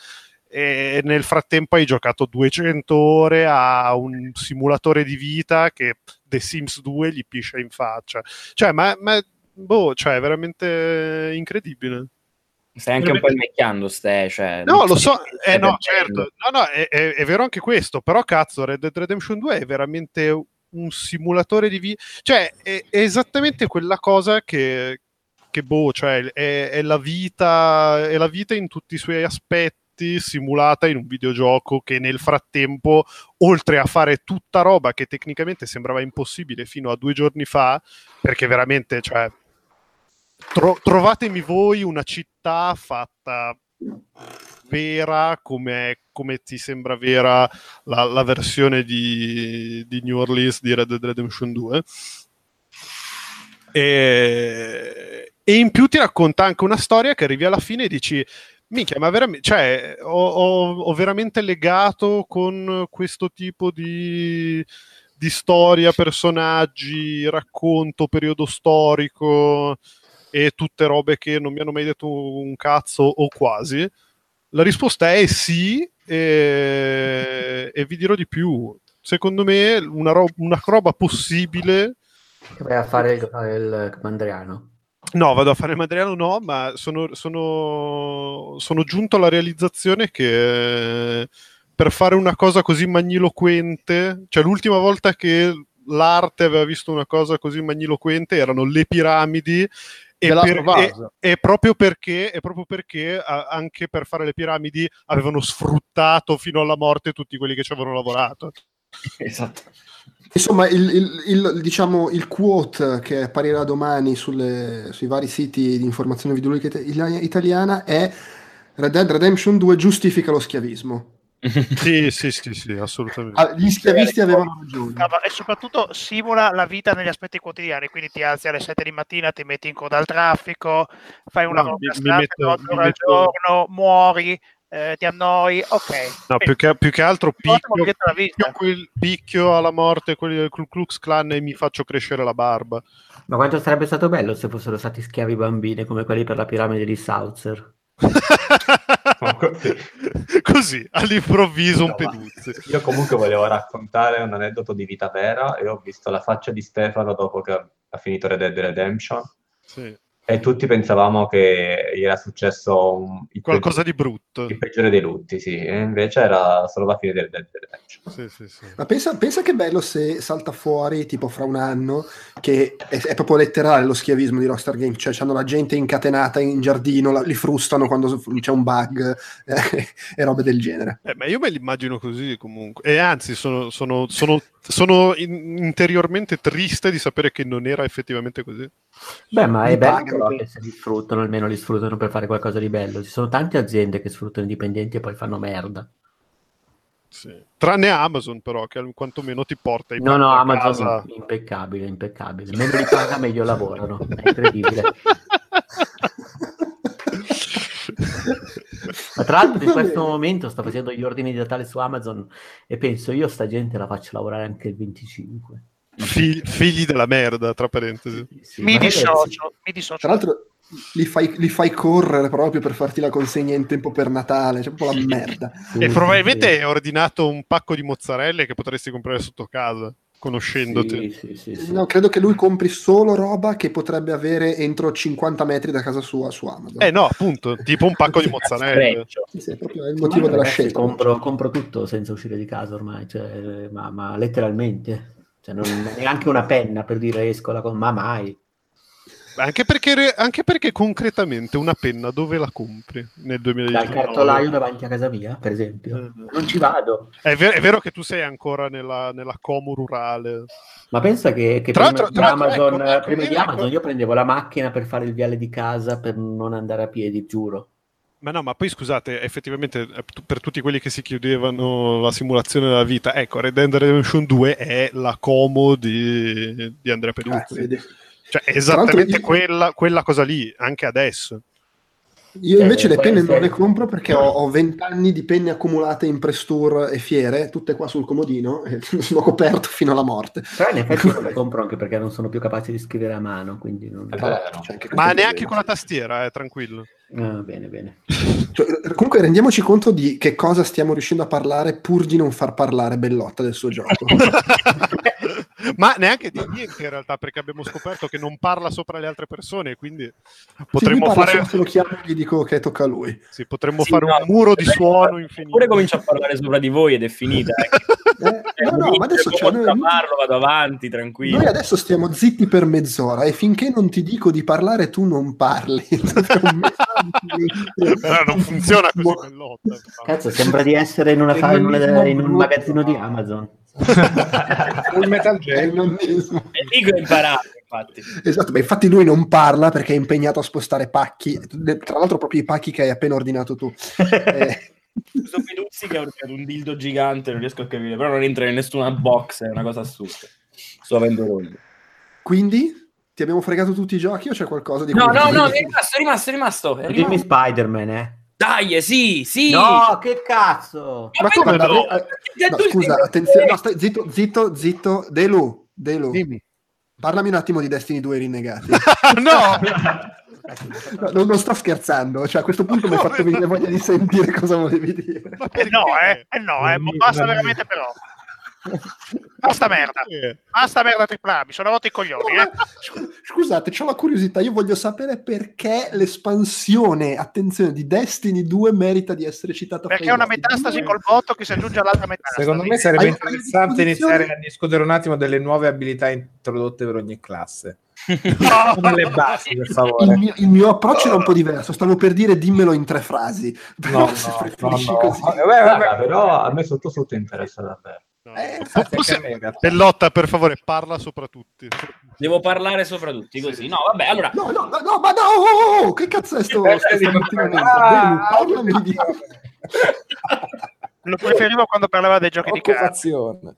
S3: e nel frattempo hai giocato 200 ore a un simulatore di vita che The Sims 2 gli piscia in faccia. Cioè, ma, ma boh, cioè, è veramente incredibile.
S6: Stai anche un po' invecchiando, Ste, cioè,
S3: No, lo
S6: so
S3: eh, no, certo, no, no, è, è- è vero anche questo, però cazzo, Red Dead Redemption 2 è veramente un simulatore di vita, cioè è, è esattamente quella cosa che, che boh, cioè è, è la vita, è la vita in tutti i suoi aspetti simulata in un videogioco che nel frattempo, oltre a fare tutta roba che tecnicamente sembrava impossibile fino a due giorni fa, perché veramente, cioè, tro- trovatemi voi una città fatta vera come, come ti sembra vera la, la versione di, di New Orleans di Red Dead Redemption 2 e, e in più ti racconta anche una storia che arrivi alla fine e dici minchia ma veramente cioè ho, ho, ho veramente legato con questo tipo di di storia, personaggi, racconto, periodo storico e tutte robe che non mi hanno mai detto un cazzo o quasi. La risposta è sì e, e vi dirò di più. Secondo me una, ro- una roba possibile...
S8: Che vai a fare il, il Mandriano.
S3: No, vado a fare il Mandriano no, ma sono, sono, sono giunto alla realizzazione che per fare una cosa così magniloquente, cioè l'ultima volta che l'arte aveva visto una cosa così magniloquente erano le piramidi e, per, e, e, proprio perché, e proprio perché a, anche per fare le piramidi avevano sfruttato fino alla morte tutti quelli che ci avevano lavorato.
S6: Esatto.
S1: Insomma, il, il, il, diciamo, il quote che apparirà domani sulle, sui vari siti di informazione videoludica italiana è Red Dead Redemption 2 giustifica lo schiavismo
S3: sì, sì, sì, sì, assolutamente.
S1: Ah, gli schiavisti avevano ragione.
S4: E soprattutto simula la vita negli aspetti quotidiani, quindi ti alzi alle 7 di mattina, ti metti in coda al traffico, fai una
S3: No, mi-
S4: volta
S3: mi
S4: ore al giorno, muori, eh, ti annoi, ok.
S3: No, più che, più che altro picchio, picchio quel picchio alla morte quelli del Ku Klux Klan e mi faccio crescere la barba.
S8: Ma quanto sarebbe stato bello se fossero stati schiavi bambini come quelli per la piramide di Sautzer.
S3: Così, all'improvviso un
S7: No, ma-
S3: peduzzi.
S7: Io comunque volevo raccontare un aneddoto di vita vera e ho visto la faccia di Stefano dopo che ha finito Red Dead Redemption
S3: Sì.
S7: E tutti pensavamo che gli era successo un, il,
S3: Qualcosa di brutto.
S7: il peggiore dei lutti, sì, e invece era solo la fine del Dead Redemption.
S3: Sì, sì, sì.
S1: Ma pensa, pensa che bello se salta fuori, tipo fra un anno, che è, è proprio letterale lo schiavismo di Rockstar Games, cioè hanno la gente incatenata in giardino, la- li frustano quando c'è un bug eh, e robe del genere.
S3: Eh, ma io me l'immagino così comunque. E anzi, sono, sono- sono- sono in- interiormente triste di sapere che non era effettivamente così.
S8: Beh, ma è bello che se li sfruttano, almeno li sfruttano per fare qualcosa di bello. Ci sono tante aziende che sfruttano i dipendenti e poi fanno merda.
S3: Sì. Tranne Amazon, però, che quantomeno ti porta i
S8: No, no, Amazon
S3: casa.
S8: impeccabile, impeccabile. Meno li paga, meglio lavorano. È incredibile. Ma tra l'altro in questo momento sto facendo gli ordini di Natale su Amazon e penso io sta gente la faccio lavorare anche il 25.
S3: Figli, figli della merda, tra parentesi.
S8: Sì,
S4: Mi
S8: ma sai che-
S4: dissocio, mi dissocio.
S1: Tra l'altro li fai, li fai correre proprio per farti la consegna in tempo per Natale, cioè proprio la merda.
S8: sì,
S3: E
S8: sì,
S3: probabilmente
S8: sì.
S3: hai ordinato un pacco di mozzarelle che potresti comprare sotto casa, conoscendoti.
S8: Sì, sì, sì, sì.
S1: No, credo che lui compri solo roba che potrebbe avere entro 50 metri da casa sua su Amazon.
S3: Eh no, appunto, tipo un pacco di mozzarelle.
S1: Sì, sì, è proprio il motivo della
S8: Ragazzi,
S1: scelta.
S8: Compro, compro tutto senza uscire di casa ormai, cioè, ma, ma letteralmente. Cioè, non, neanche una penna per dire esco la con... Ma mai.
S3: Anche perché, anche perché concretamente una penna dove la compri nel
S8: Dal
S3: 2019?
S8: cartolaio davanti a casa mia, per esempio.
S3: Eh.
S8: Non ci vado.
S3: È, ver- è vero che tu sei ancora nella, nella Como rurale.
S8: Ma pensa che, che
S3: Tra
S8: prima,
S3: tra l'altro,
S8: Amazon,
S3: ecco, ecco,
S8: prima di
S3: ecco.
S8: Amazon io prendevo la macchina per fare il viale di casa per non andare a piedi, giuro.
S3: Ma no, ma poi scusate, effettivamente eh, per tutti quelli che si chiudevano la simulazione della vita, ecco, Red Dead Redemption 2 è la Como di, di Andrea Peduzzi.
S1: vedi.
S3: Cioè, è esattamente quella, quella cosa lì, anche adesso.
S1: Io invece
S8: Eh,
S1: le penne non le compro perché ho, ho 20 anni di penne accumulate in press tour e fiere, tutte qua sul comodino, e sono coperto fino alla morte.
S8: Però in effetti non le compro anche perché non sono più capace di scrivere a mano, quindi non...
S1: C'è anche
S3: Ma neanche con la tastiera, eh, tranquillo.
S8: Ah, bene, bene.
S1: Cioè, comunque rendiamoci conto di che cosa stiamo riuscendo a parlare pur di non far parlare Bellotta del suo gioco.
S3: Ma neanche di niente in realtà, perché abbiamo scoperto che non parla sopra le altre persone, quindi
S1: Sì,
S3: potremmo
S1: parla
S3: fare,
S1: se lo chiamo e gli dico che tocca a lui.
S3: sì, potremmo
S6: Sì,
S3: fare
S6: no,
S3: un muro di
S6: oppure-
S3: suono infinito.
S6: Oppure comincia a parlare sopra di voi ed è finita. ecco.
S1: Eh, no, no, ma adesso cioè, noi,
S6: parlo, vado avanti, tranquillo.
S1: noi adesso stiamo zitti per mezz'ora e finché non ti dico di parlare tu non parli.
S3: Però non funziona così bellotta.
S8: Cazzo, sembra di essere in, una fa- in, una- in un magazzino di Amazon.
S2: Full Metal
S1: È il nonnismo.
S6: E dico imparato, infatti.
S1: Esatto, ma infatti lui non parla perché è impegnato a spostare pacchi, tra l'altro proprio i pacchi che hai appena ordinato tu. Eh,
S6: Questo Peduzzi che ha ordinato un dildo gigante, non riesco a capire, però non entra in nessuna box, è una cosa assurda. Sto avendo voglia.
S1: quindi ti abbiamo fregato tutti i giochi o c'è qualcosa di
S6: No, no, no, è rimasto, è rimasto, è rimasto. È
S8: Dimmi
S6: rimasto.
S8: Spider-Man, eh.
S6: Dai, eh, sì, sì.
S8: No, che cazzo!
S1: Ma
S6: poi-
S1: come
S3: no?
S1: no? Eh, no, scusa, attenzione, no, stai- zitto, zitto, zitto, Delu, Delu,
S5: Dimmi.
S1: parlami un attimo di Destiny 2 rinnegati.
S3: no!
S1: No, non, non sto scherzando, cioè a questo punto mi hai fatto venire voglia di sentire cosa volevi dire.
S3: Ma
S4: Eh no, eh, eh no, eh, ma basta veramente però. Basta merda. Basta merda tripla mi sono rotto i coglioni, eh.
S1: Scu- Scusate, ho la curiosità, io voglio sapere perché l'espansione, attenzione, di Destiny 2 merita di essere citata
S4: Perché è una metastasi col botto che si aggiunge all'altra metastasi.
S2: Secondo me sarebbe
S1: Hai-
S2: interessante iniziare a discutere un attimo delle nuove abilità introdotte per ogni classe.
S4: No.
S2: Le basi, per
S1: Il
S2: favore.
S1: mio, il mio approccio era un po' diverso, stavo per dire dimmelo in tre frasi. Però
S2: No,
S1: se
S2: no,
S1: preferisci
S2: no, no.
S1: così.
S2: Vabbè,
S7: però a me sotto sotto interessa davvero.
S3: No.
S1: Eh,
S2: Infatti,
S3: Forse-
S2: anche a me, in realtà.
S3: Bellotta, per favore, parla sopra tutti.
S6: Devo parlare sopra tutti così. No, vabbè, allora.
S1: No, no, no, no, ma no, oh, oh, oh, che cazzo è sto, sto
S2: di-? Ah,
S1: parlami di...
S4: Lo preferivo quando parlava dei giochi di carta.
S2: Occupazione.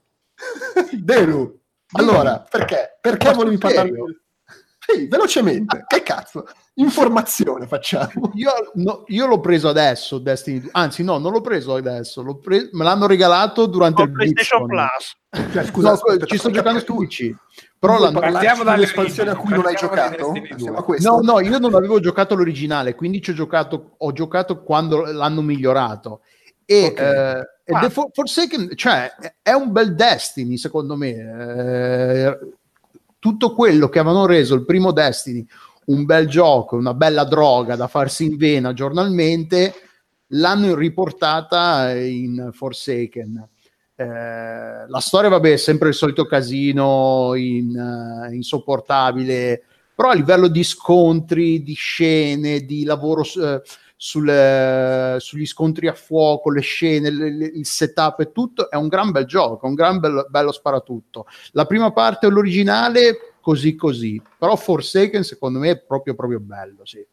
S1: Delu, allora, perché? Perché volevi parlare? Sì, velocemente, che cazzo? Informazione facciamo.
S5: Io, no, io l'ho preso adesso, Destiny 2. Anzi, no, non l'ho preso adesso. l'ho pre- me l'hanno regalato durante
S4: Con
S5: il
S4: PlayStation
S5: Blizzcon.
S4: Plus.
S1: Cioè, scusa,
S5: No,
S1: aspetta,
S5: ci sto giocando su PC. Però
S2: Partiamo dalle
S1: dall'espansione a cui non hai giocato?
S2: Destiny
S1: Siamo a
S2: 2.
S1: questo?
S5: No, no, io non avevo giocato l'originale, quindi ci ho giocato, ho giocato quando l'hanno migliorato. E
S1: Ok.
S5: eh,
S4: Ah.
S5: for- Forsaken, cioè, è un bel Destiny, secondo me. Eh, tutto quello che avevano reso il primo Destiny un bel gioco, una bella droga da farsi in vena giornalmente, l'hanno riportata in Forsaken. Eh, la storia, vabbè, è sempre il solito casino in, eh, insopportabile, però a livello di scontri, di scene, di lavoro eh, sul- sugli scontri a fuoco, le scene, le- le- il setup e tutto, è un gran bel gioco, un gran bel- bello sparatutto. La prima parte originale, così così, però Forsaken secondo me è proprio proprio bello, sì.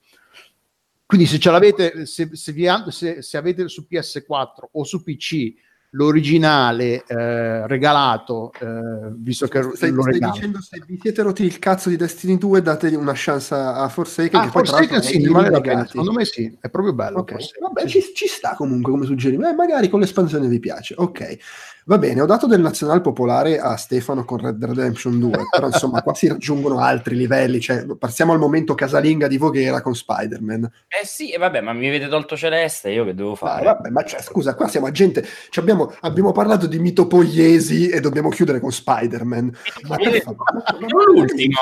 S5: Quindi se ce l'avete, se, se, vi se- se avete su PS4 o su PC l'originale eh, regalato, eh, visto che
S1: Stai,
S5: lo
S1: stai
S5: regalo.
S1: dicendo se vi siete rotti il cazzo di Destiny 2 dategli una chance a Forsaken
S5: Ah,
S1: che
S5: Forsaken sì,
S1: è
S5: ne vale la pena. Secondo me sì, è proprio bello.
S1: Ok,
S5: Forsaken,
S1: vabbè,
S5: sì.
S1: ci, ci sta comunque come suggerimento. Eh, magari con l'espansione vi piace. Ok, va bene. Ho dato del nazionale popolare a Stefano con Red Redemption 2, però insomma, qua si raggiungono altri livelli. Cioè, passiamo al momento casalinga di Voghera con Spider-Man.
S6: Eh sì, e vabbè, ma mi avete tolto Celeste, io che devo
S1: Ah,
S6: fare?
S1: vabbè, ma cioè, scusa, qua siamo a gente. ci abbiamo, abbiamo parlato di mitopoiesi e dobbiamo chiudere con Spider-Man. Ma ma- ma-
S6: Sono l'ultimo.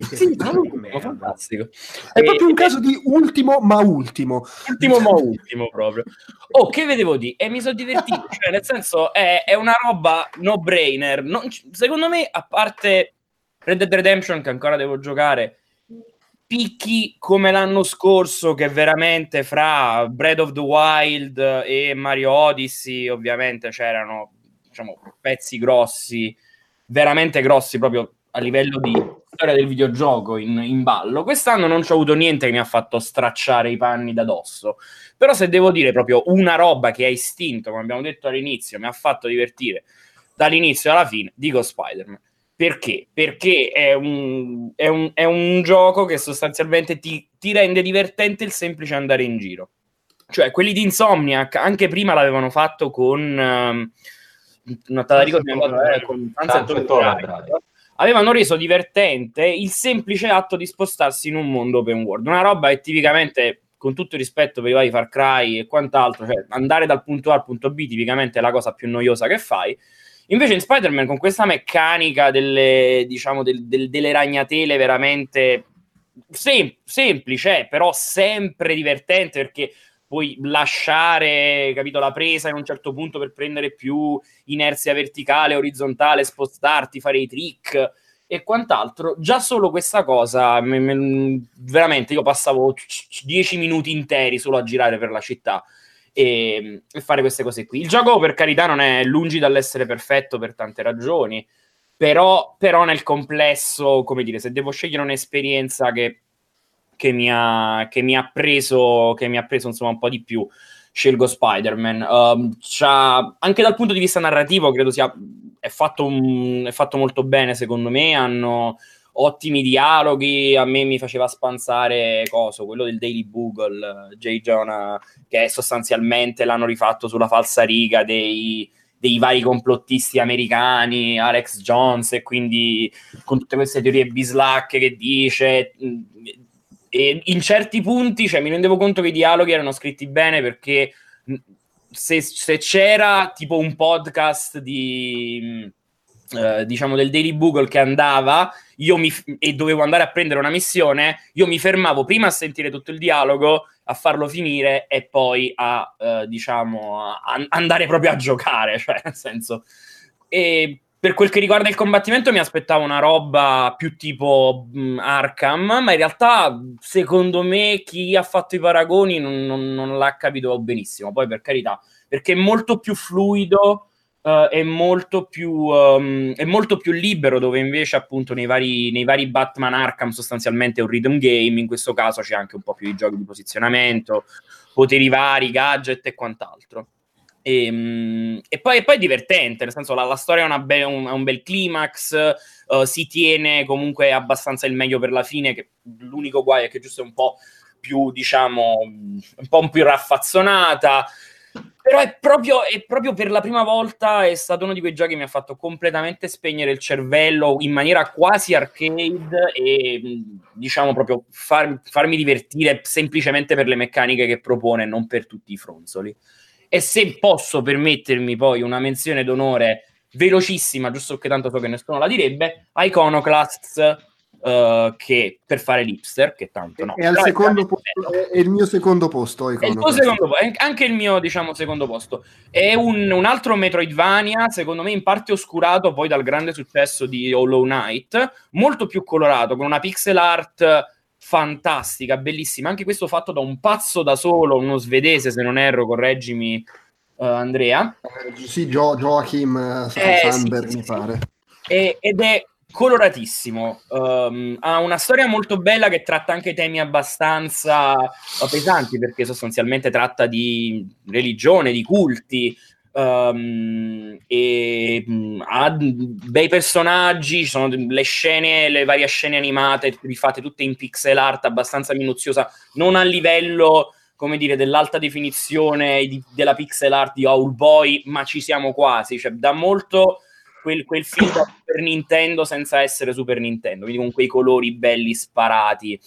S6: Sì,
S8: Merda.
S6: fantastico.
S1: È
S6: E-
S1: proprio un caso di ultimo, ma ultimo.
S6: ultimo ma ultimo proprio. Oh, che vedevo di? E mi sono divertito, cioè nel senso è, è una roba no brainer. Non secondo me, a parte Red Dead Redemption che ancora devo giocare, picchi come l'anno scorso che veramente fra Breath of the Wild e Mario Odyssey ovviamente c'erano diciamo pezzi grossi, veramente grossi proprio a livello di storia del videogioco in, in ballo. Quest'anno non c'ho avuto niente che mi ha fatto stracciare i panni da dosso. Però se devo dire proprio una roba che ha istinto, come abbiamo detto all'inizio, mi ha fatto divertire dall'inizio alla fine, dico Spider-Man. Perché? Perché è un, è un- è un gioco che sostanzialmente ti, ti rende divertente il semplice andare in giro. Cioè, quelli di Insomniac anche prima l'avevano fatto con... ehm, non te la ricordo, con
S7: Sunset Overdrive.
S6: Avevano reso divertente il semplice atto di spostarsi in un mondo open world. Una roba che tipicamente, con tutto il rispetto per i vari Far Cry e quant'altro, cioè andare dal punto A al punto B tipicamente è la cosa più noiosa che fai. Invece in Spider-Man con questa meccanica delle, diciamo, del- del- delle ragnatele veramente sem- semplice, però sempre divertente perché puoi lasciare, capito, la presa in un certo punto per prendere più inerzia verticale, orizzontale, spostarti, fare i trick e quant'altro. Già solo questa cosa, me, me, veramente io passavo 10 minuti interi solo a girare per la città e, e, fare queste cose qui. Il gioco, per carità, non è lungi dall'essere perfetto per tante ragioni, però, però nel complesso, come dire, se devo scegliere un'esperienza che, che, mi, ha, che mi ha preso, che mi ha preso insomma un po' di più, scelgo Spider-Man. Um, anche dal punto di vista narrativo, credo sia è fatto, un, è fatto molto bene, secondo me. Hanno ottimi dialoghi. A me mi faceva spanzare coso, quello del Daily Bugle, J. Jonah, che sostanzialmente l'hanno rifatto sulla falsa riga dei, dei vari complottisti americani, Alex Jones, e quindi con tutte queste teorie bislacche che dice. E in certi punti, cioè, mi rendevo conto che i dialoghi erano scritti bene perché se, se c'era tipo un podcast di eh, diciamo del Daily Bugle che andava io mi, e dovevo andare a prendere una missione, io mi fermavo prima a sentire tutto il dialogo, a farlo finire e poi a, eh, diciamo, a, a andare proprio a giocare, cioè nel senso... E per quel che riguarda il combattimento mi aspettavo una roba più tipo mh, Arkham, ma in realtà secondo me chi ha fatto i paragoni non, non, non l'ha capito benissimo, poi per carità, perché è molto più fluido uh, è, molto più, um, è molto più libero, dove invece appunto nei vari, nei vari Batman Arkham sostanzialmente è un rhythm game, in questo caso c'è anche un po' più di giochi di posizionamento, poteri vari, gadget e quant'altro. E, um, e, poi, e, poi, è divertente, nel senso la, la storia ha be- un, un, bel climax, uh, si tiene comunque abbastanza il meglio per la fine, che l'unico guaio è che giusto è un po' più, diciamo, un po' più raffazzonata. Però è proprio, è proprio, per la prima volta è stato uno di quei giochi che mi ha fatto completamente spegnere il cervello in maniera quasi arcade e diciamo proprio far, farmi divertire semplicemente per le meccaniche che propone, non per tutti i fronzoli. E se posso permettermi poi una menzione d'onore velocissima, giusto che tanto so che nessuno la direbbe, Iconoclasts Uh, che per fare l'ipster, che tanto no.
S1: È, al secondo posto, è il mio secondo posto.
S6: È il tuo secondo, anche il mio, diciamo, secondo posto. È un, un, altro Metroidvania, secondo me in parte oscurato poi dal grande successo di Hollow Knight, molto più colorato, con una pixel art fantastica, bellissima. Anche questo fatto da un pazzo da solo, uno svedese, se non erro, correggimi uh, Andrea.
S1: Eh, sì, jo- Joachim uh, eh, Sandberg, sì, mi sì, pare.
S6: E, ed è coloratissimo. Um, ha una storia molto bella che tratta anche temi abbastanza pesanti perché sostanzialmente tratta di religione, di culti. Um, e um, ha bei personaggi, ci sono le scene, le varie scene animate rifate tutte in pixel art abbastanza minuziosa, non a livello come dire dell'alta definizione di, della pixel art di Owlboy, ma ci siamo quasi, cioè da molto quel, quel film da Super Nintendo senza essere Super Nintendo, quindi con quei colori belli sparati.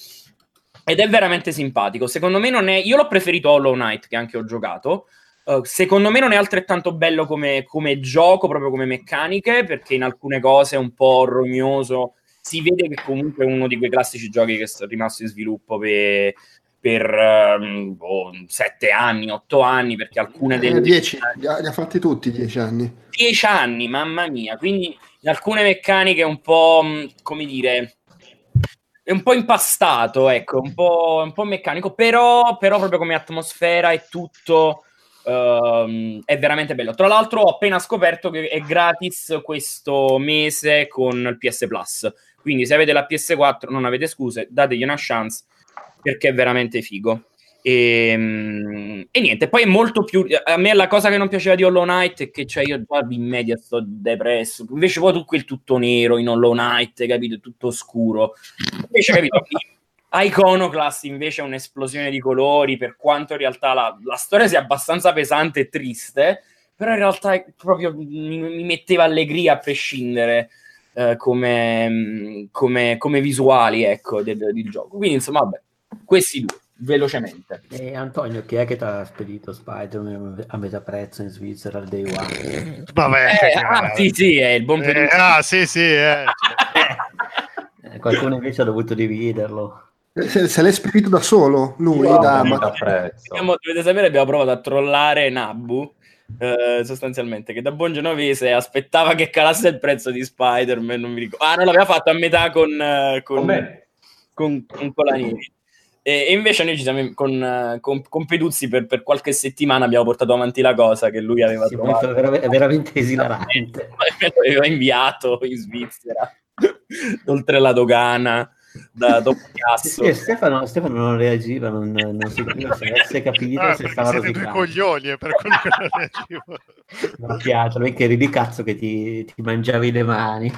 S6: Ed è veramente simpatico. Secondo me non è. Io l'ho preferito Hollow Knight, che anche ho giocato. Uh, secondo me non è altrettanto bello come, come, gioco, proprio come meccaniche, perché in alcune cose è un po' rognoso. Si vede che comunque è uno di quei classici giochi che è rimasto in sviluppo per, per um, oh, sette anni, otto anni, perché alcune delle...
S1: Eh, dieci, li ha, li ha, fatti tutti dieci anni.
S6: Dieci anni, mamma mia, quindi in alcune meccaniche un po', mm, come dire, è un po' impastato, ecco, un po', un po meccanico, però, però proprio come atmosfera e tutto... Uh, è veramente bello. Tra l'altro, ho appena scoperto che è gratis questo mese con il PS Plus. Quindi, se avete la PS4, non avete scuse, dategli una chance perché è veramente figo. E, ehm, e, niente, poi è molto più. A me la cosa che non piaceva di Hollow Knight è che cioè, io già in media sto depresso. Invece poi tu quel tutto nero in Hollow Knight, capito? Tutto scuro. Invece, capito? Iconoclast invece è un'esplosione di colori, per quanto in realtà la, la, storia sia abbastanza pesante e triste, però in realtà proprio mi, mi metteva allegria a prescindere. Eh, come, come, come, visuali ecco del, del gioco quindi insomma vabbè questi due, velocemente.
S8: E Antonio, chi è che ti ha spedito Spider-Man a metà prezzo in Svizzera al day one?
S3: Vabbè,
S6: eh, ah, sì, sì, è il buon periodo.
S3: Eh, ah, sì, sì. Eh.
S8: eh. Qualcuno invece ha dovuto dividerlo.
S1: Se, se l'è spedito da solo, lui,
S7: Io
S1: da...
S7: veramente.
S6: Abbiamo- dovete sapere, abbiamo provato a trollare Nabu. eh, sostanzialmente che da buon genovese aspettava che calasse il prezzo di Spider-Man non mi ricordo ah non l'aveva fatto a metà con eh, con,
S7: Con
S6: con, con Colanini e, e invece noi ci siamo con, eh, con, con Peduzzi per, per qualche settimana abbiamo portato avanti la cosa che lui aveva
S8: Sì,
S6: trovato
S8: è vera- è veramente esilarante.
S6: aveva inviato in Svizzera oltre la dogana da dopo Casso
S8: Sì, Stefano, Stefano non reagiva, non, non si capiva se avesse capito
S3: Ah,
S8: se stava
S3: siete due
S8: rosicando.
S3: coglioni e per quello che non reagivo.
S8: Mi piace, perché eri di cazzo che ti, ti mangiavi le mani.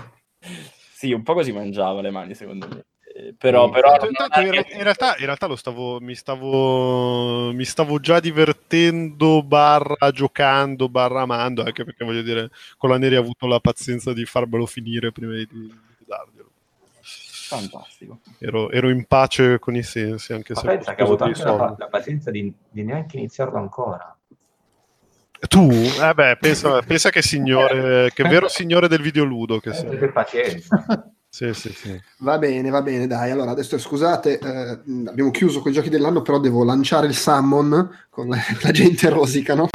S6: sì un po' così mangiava le mani secondo me Eh, però,
S8: Sì,
S6: però
S8: sì.
S6: non-
S3: Tanto in, in realtà, in realtà lo stavo, mi, stavo, mi stavo già divertendo, barra giocando, barra amando, anche perché voglio dire, con la Neri ha avuto la pazienza di farmelo finire prima di.
S6: Fantastico
S3: Ero, ero in pace con i sensi, anche
S7: Ma
S3: se
S7: pensa che
S3: ho
S7: avuto anche la, la pazienza di, di neanche iniziarlo ancora.
S3: Tu? Eh beh, pensa, pensa che signore, che vero signore del videoludo che sei.
S7: Che pazienza.
S3: Sì, sì, sì.
S1: Va bene, va bene, dai. Allora, adesso scusate, eh, abbiamo chiuso con i giochi dell'anno, però devo lanciare il summon con la, la gente rosicano.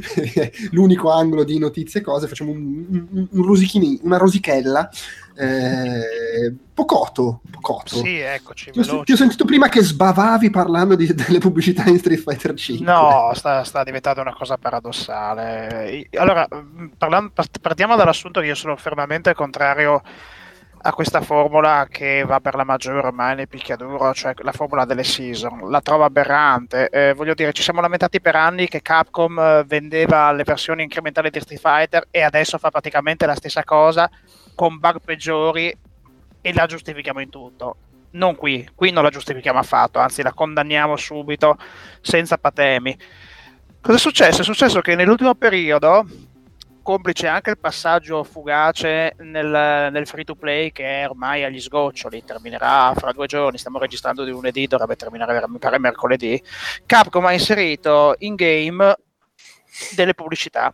S1: L'unico angolo di notizie e cose, facciamo un, un, un rosichini- una rosichella. Eh, pocoto, pocoto.
S4: Sì, eccoci.
S1: Ti ho, ti ho sentito prima che sbavavi parlando di- delle pubblicità in Street Fighter 5.
S4: No, sta, sta diventando una cosa paradossale. Allora, mh, parlam- part- partiamo dall'assunto che io sono fermamente contrario a questa formula che va per la maggiore ormai nel picchiaduro, cioè la formula delle season. La trovo aberrante. Eh, voglio dire, ci siamo lamentati per anni che Capcom eh, vendeva le versioni incrementali di Street Fighter e adesso fa praticamente la stessa cosa con bug peggiori e la giustifichiamo in tutto. Non qui, qui non la giustifichiamo affatto, anzi la condanniamo subito senza patemi. Cosa è successo? È successo che nell'ultimo periodo, complice anche il passaggio fugace nel, nel free to play che è ormai agli sgoccioli, terminerà fra due giorni, stiamo registrando di lunedì, dovrebbe terminare mi pare mercoledì, Capcom ha inserito in game delle pubblicità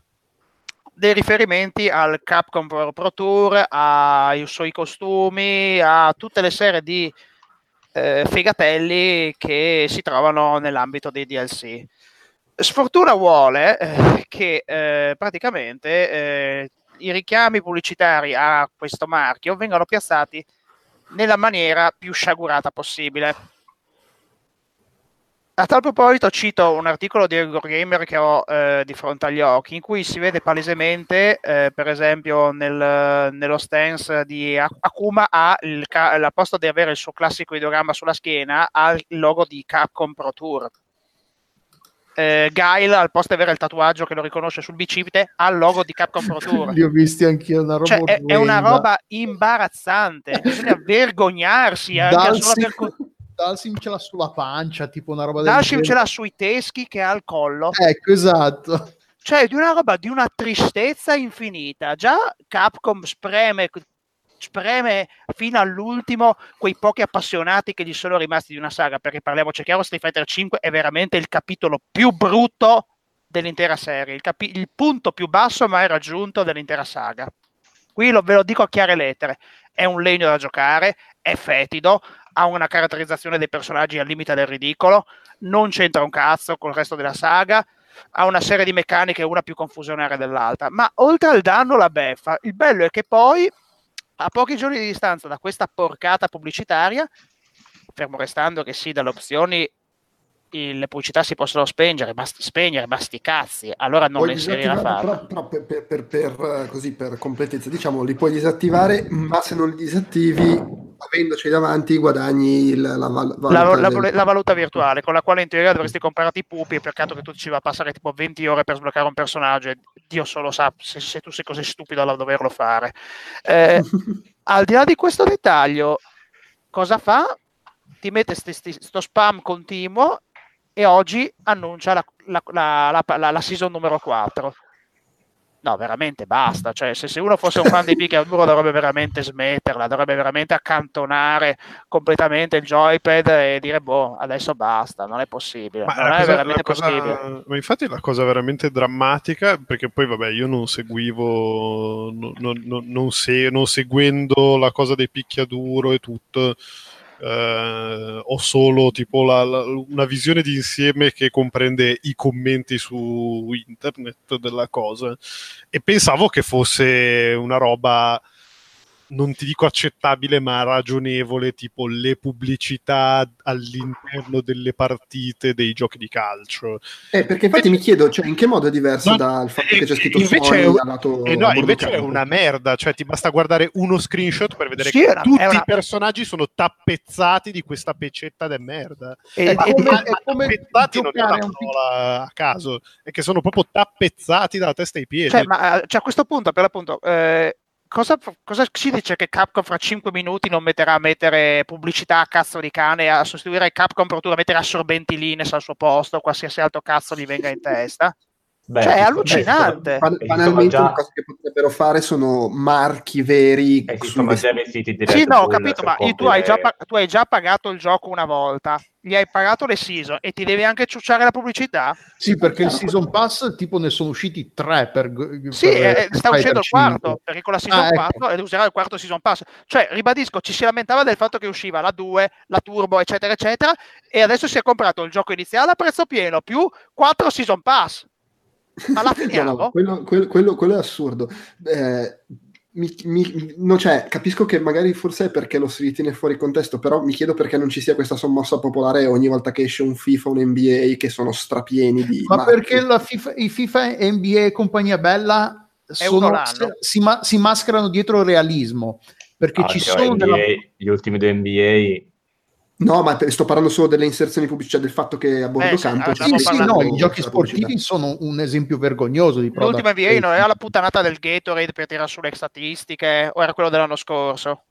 S4: dei riferimenti al Capcom Pro, Tour, ai suoi costumi, a tutte le serie di eh, fegatelli che si trovano nell'ambito dei DLC. Sfortuna vuole eh, che eh, praticamente eh, i richiami pubblicitari a questo marchio vengano piazzati nella maniera più sciagurata possibile. A tal proposito cito un articolo di Eurogamer che ho eh, di fronte agli occhi in cui si vede palesemente, eh, per esempio nel- nello stance di Akuma, ha il al posto di avere il suo classico ideogramma sulla schiena, ha il logo di Capcom Pro Tour. Eh, Guile, al posto di avere il tatuaggio che lo riconosce sul bicipite, ha il logo di Capcom Pro Tour.
S5: Li ho visti anch'io, una roba
S4: Cioè, è, è una roba imbarazzante, bisogna vergognarsi anche solo
S5: Dalsim,
S4: per
S5: Dalsim ce l'ha sulla pancia, tipo una roba del
S4: Dashim ce l'ha sui teschi che ha al collo.
S5: Ecco, esatto.
S4: Cioè, di una roba di una tristezza infinita. Già Capcom spreme, spreme fino all'ultimo quei pochi appassionati che gli sono rimasti di una saga. Perché parliamoci chiaro, Street Fighter 5 è veramente il capitolo più brutto dell'intera serie. Il, capi- il punto più basso mai raggiunto dell'intera saga. Qui lo, ve lo dico a chiare lettere. È un legno da giocare, è fetido, ha una caratterizzazione dei personaggi al limite del ridicolo, non c'entra un cazzo col resto della saga, ha una serie di meccaniche, una più confusionaria dell'altra. Ma oltre al danno, la beffa. Il bello è che poi, a pochi giorni di distanza da questa porcata pubblicitaria, fermo restando che sì, dalle opzioni i- le pubblicità si possono spengere, ma, spegnere, ma sti cazzi, allora non le
S1: Puoi
S4: inserire a
S1: disattivare,
S4: farlo.
S1: però, però per, per- per- per, eh, così, per completezza, diciamo, li puoi disattivare, ma se non li disattivi, avendoci davanti, guadagni la,
S4: La,
S1: valuta
S4: la-
S1: del-
S4: la valuta virtuale con la quale in teoria dovresti comprarti i pupi peccato che tu ci va a passare tipo 20 ore per sbloccare un personaggio e Dio solo sa se, se tu sei così stupido da doverlo fare Eh, al di là di questo dettaglio cosa fa? ti mette sti- sti- sto spam continuo e oggi annuncia la, la, la, la, la season numero 4. No, veramente basta. Cioè, se, se uno fosse un fan di picchiaduro dovrebbe veramente smetterla, dovrebbe veramente accantonare completamente il joypad e dire boh, adesso basta, non è possibile.
S3: Ma,
S4: non è
S3: cosa-
S4: veramente
S3: cosa-
S4: possibile.
S3: ma infatti la cosa veramente drammatica, perché poi vabbè, io non seguivo, non, non- non- se- non seguendo la cosa dei picchiaduro e tutto, eh, ho solo tipo la- la- una visione di insieme che comprende i commenti su internet della cosa. E pensavo che fosse una roba non ti dico accettabile, ma ragionevole, tipo le pubblicità all'interno delle partite dei giochi di calcio.
S1: Eh, perché infatti mi chiedo, cioè, in che modo è diverso
S3: No,
S1: dal fatto che c'è scritto
S3: invece
S1: Sony
S3: è
S1: lato
S3: Eh no, invece è una merda, cioè ti basta guardare uno screenshot per vedere
S4: Sì,
S3: che
S4: una-
S3: tutti
S4: una-
S3: i personaggi sono tappezzati di questa pecetta de merda.
S4: E-
S5: È
S4: e-
S5: come,
S3: Ma-
S5: è
S3: ma
S5: come
S3: tappezzati non è una parola a caso, è che sono proprio tappezzati dalla testa ai piedi.
S4: Cioè, ma eh, cioè, a questo punto, per l'appunto, eh, cosa, cosa ci dice che Capcom fra 5 minuti non metterà a mettere pubblicità a cazzo di cane a sostituire Capcom a mettere assorbenti Lines al suo posto, qualsiasi altro cazzo gli venga in testa?
S7: Beh,
S4: Cioè, è
S7: ci-
S4: allucinante.
S7: Ci
S1: banalmente
S7: già-
S1: una cosa che potrebbero fare sono marchi veri
S7: E sono
S1: vestiti.
S7: già vestiti di
S4: Sì, no, ho capito, ma tu hai, già tu hai già pagato il gioco una volta, gli hai pagato le season e ti devi anche ciucciare la pubblicità?
S5: Sì, perché il Season Pass tipo ne sono usciti tre per...
S4: Sì,
S5: per
S4: eh,
S5: Street
S4: sta uscendo il quarto,
S5: 5.
S4: perché con la season
S5: Ah, ecco.
S4: 4 ed userà il quarto season pass. Cioè, ribadisco, ci si lamentava del fatto che usciva la 2, la Turbo, eccetera, eccetera, e adesso si è comprato il gioco iniziale a prezzo pieno, più 4 season pass. Ma la
S1: No,
S4: finiamo?
S1: no, quello, quello- quello- quello è assurdo. Eh, mi- mi- no, cioè, capisco che magari forse è perché lo si ritiene fuori contesto, però mi chiedo perché non ci sia questa sommossa popolare ogni volta che esce un FIFA o un NBA che sono strapieni di...
S5: Ma
S1: marchi.
S5: perché la FIFA, i FIFA, NBA e compagnia bella sono- si, ma- si mascherano dietro il realismo? Perché
S7: Ah,
S5: ci
S7: cioè,
S5: sono
S7: NBA,
S5: della-
S7: gli ultimi due NBA
S1: No, ma sto parlando solo delle inserzioni pubblicitarie, cioè del fatto che a bordo
S4: Eh,
S1: campo...
S5: Sì, sì, no, i giochi sportivi sono un esempio vergognoso di product
S4: L'ultima
S5: placement.
S4: era la puttanata del Gatorade per tirare sulle statistiche, o era quello dell'anno scorso?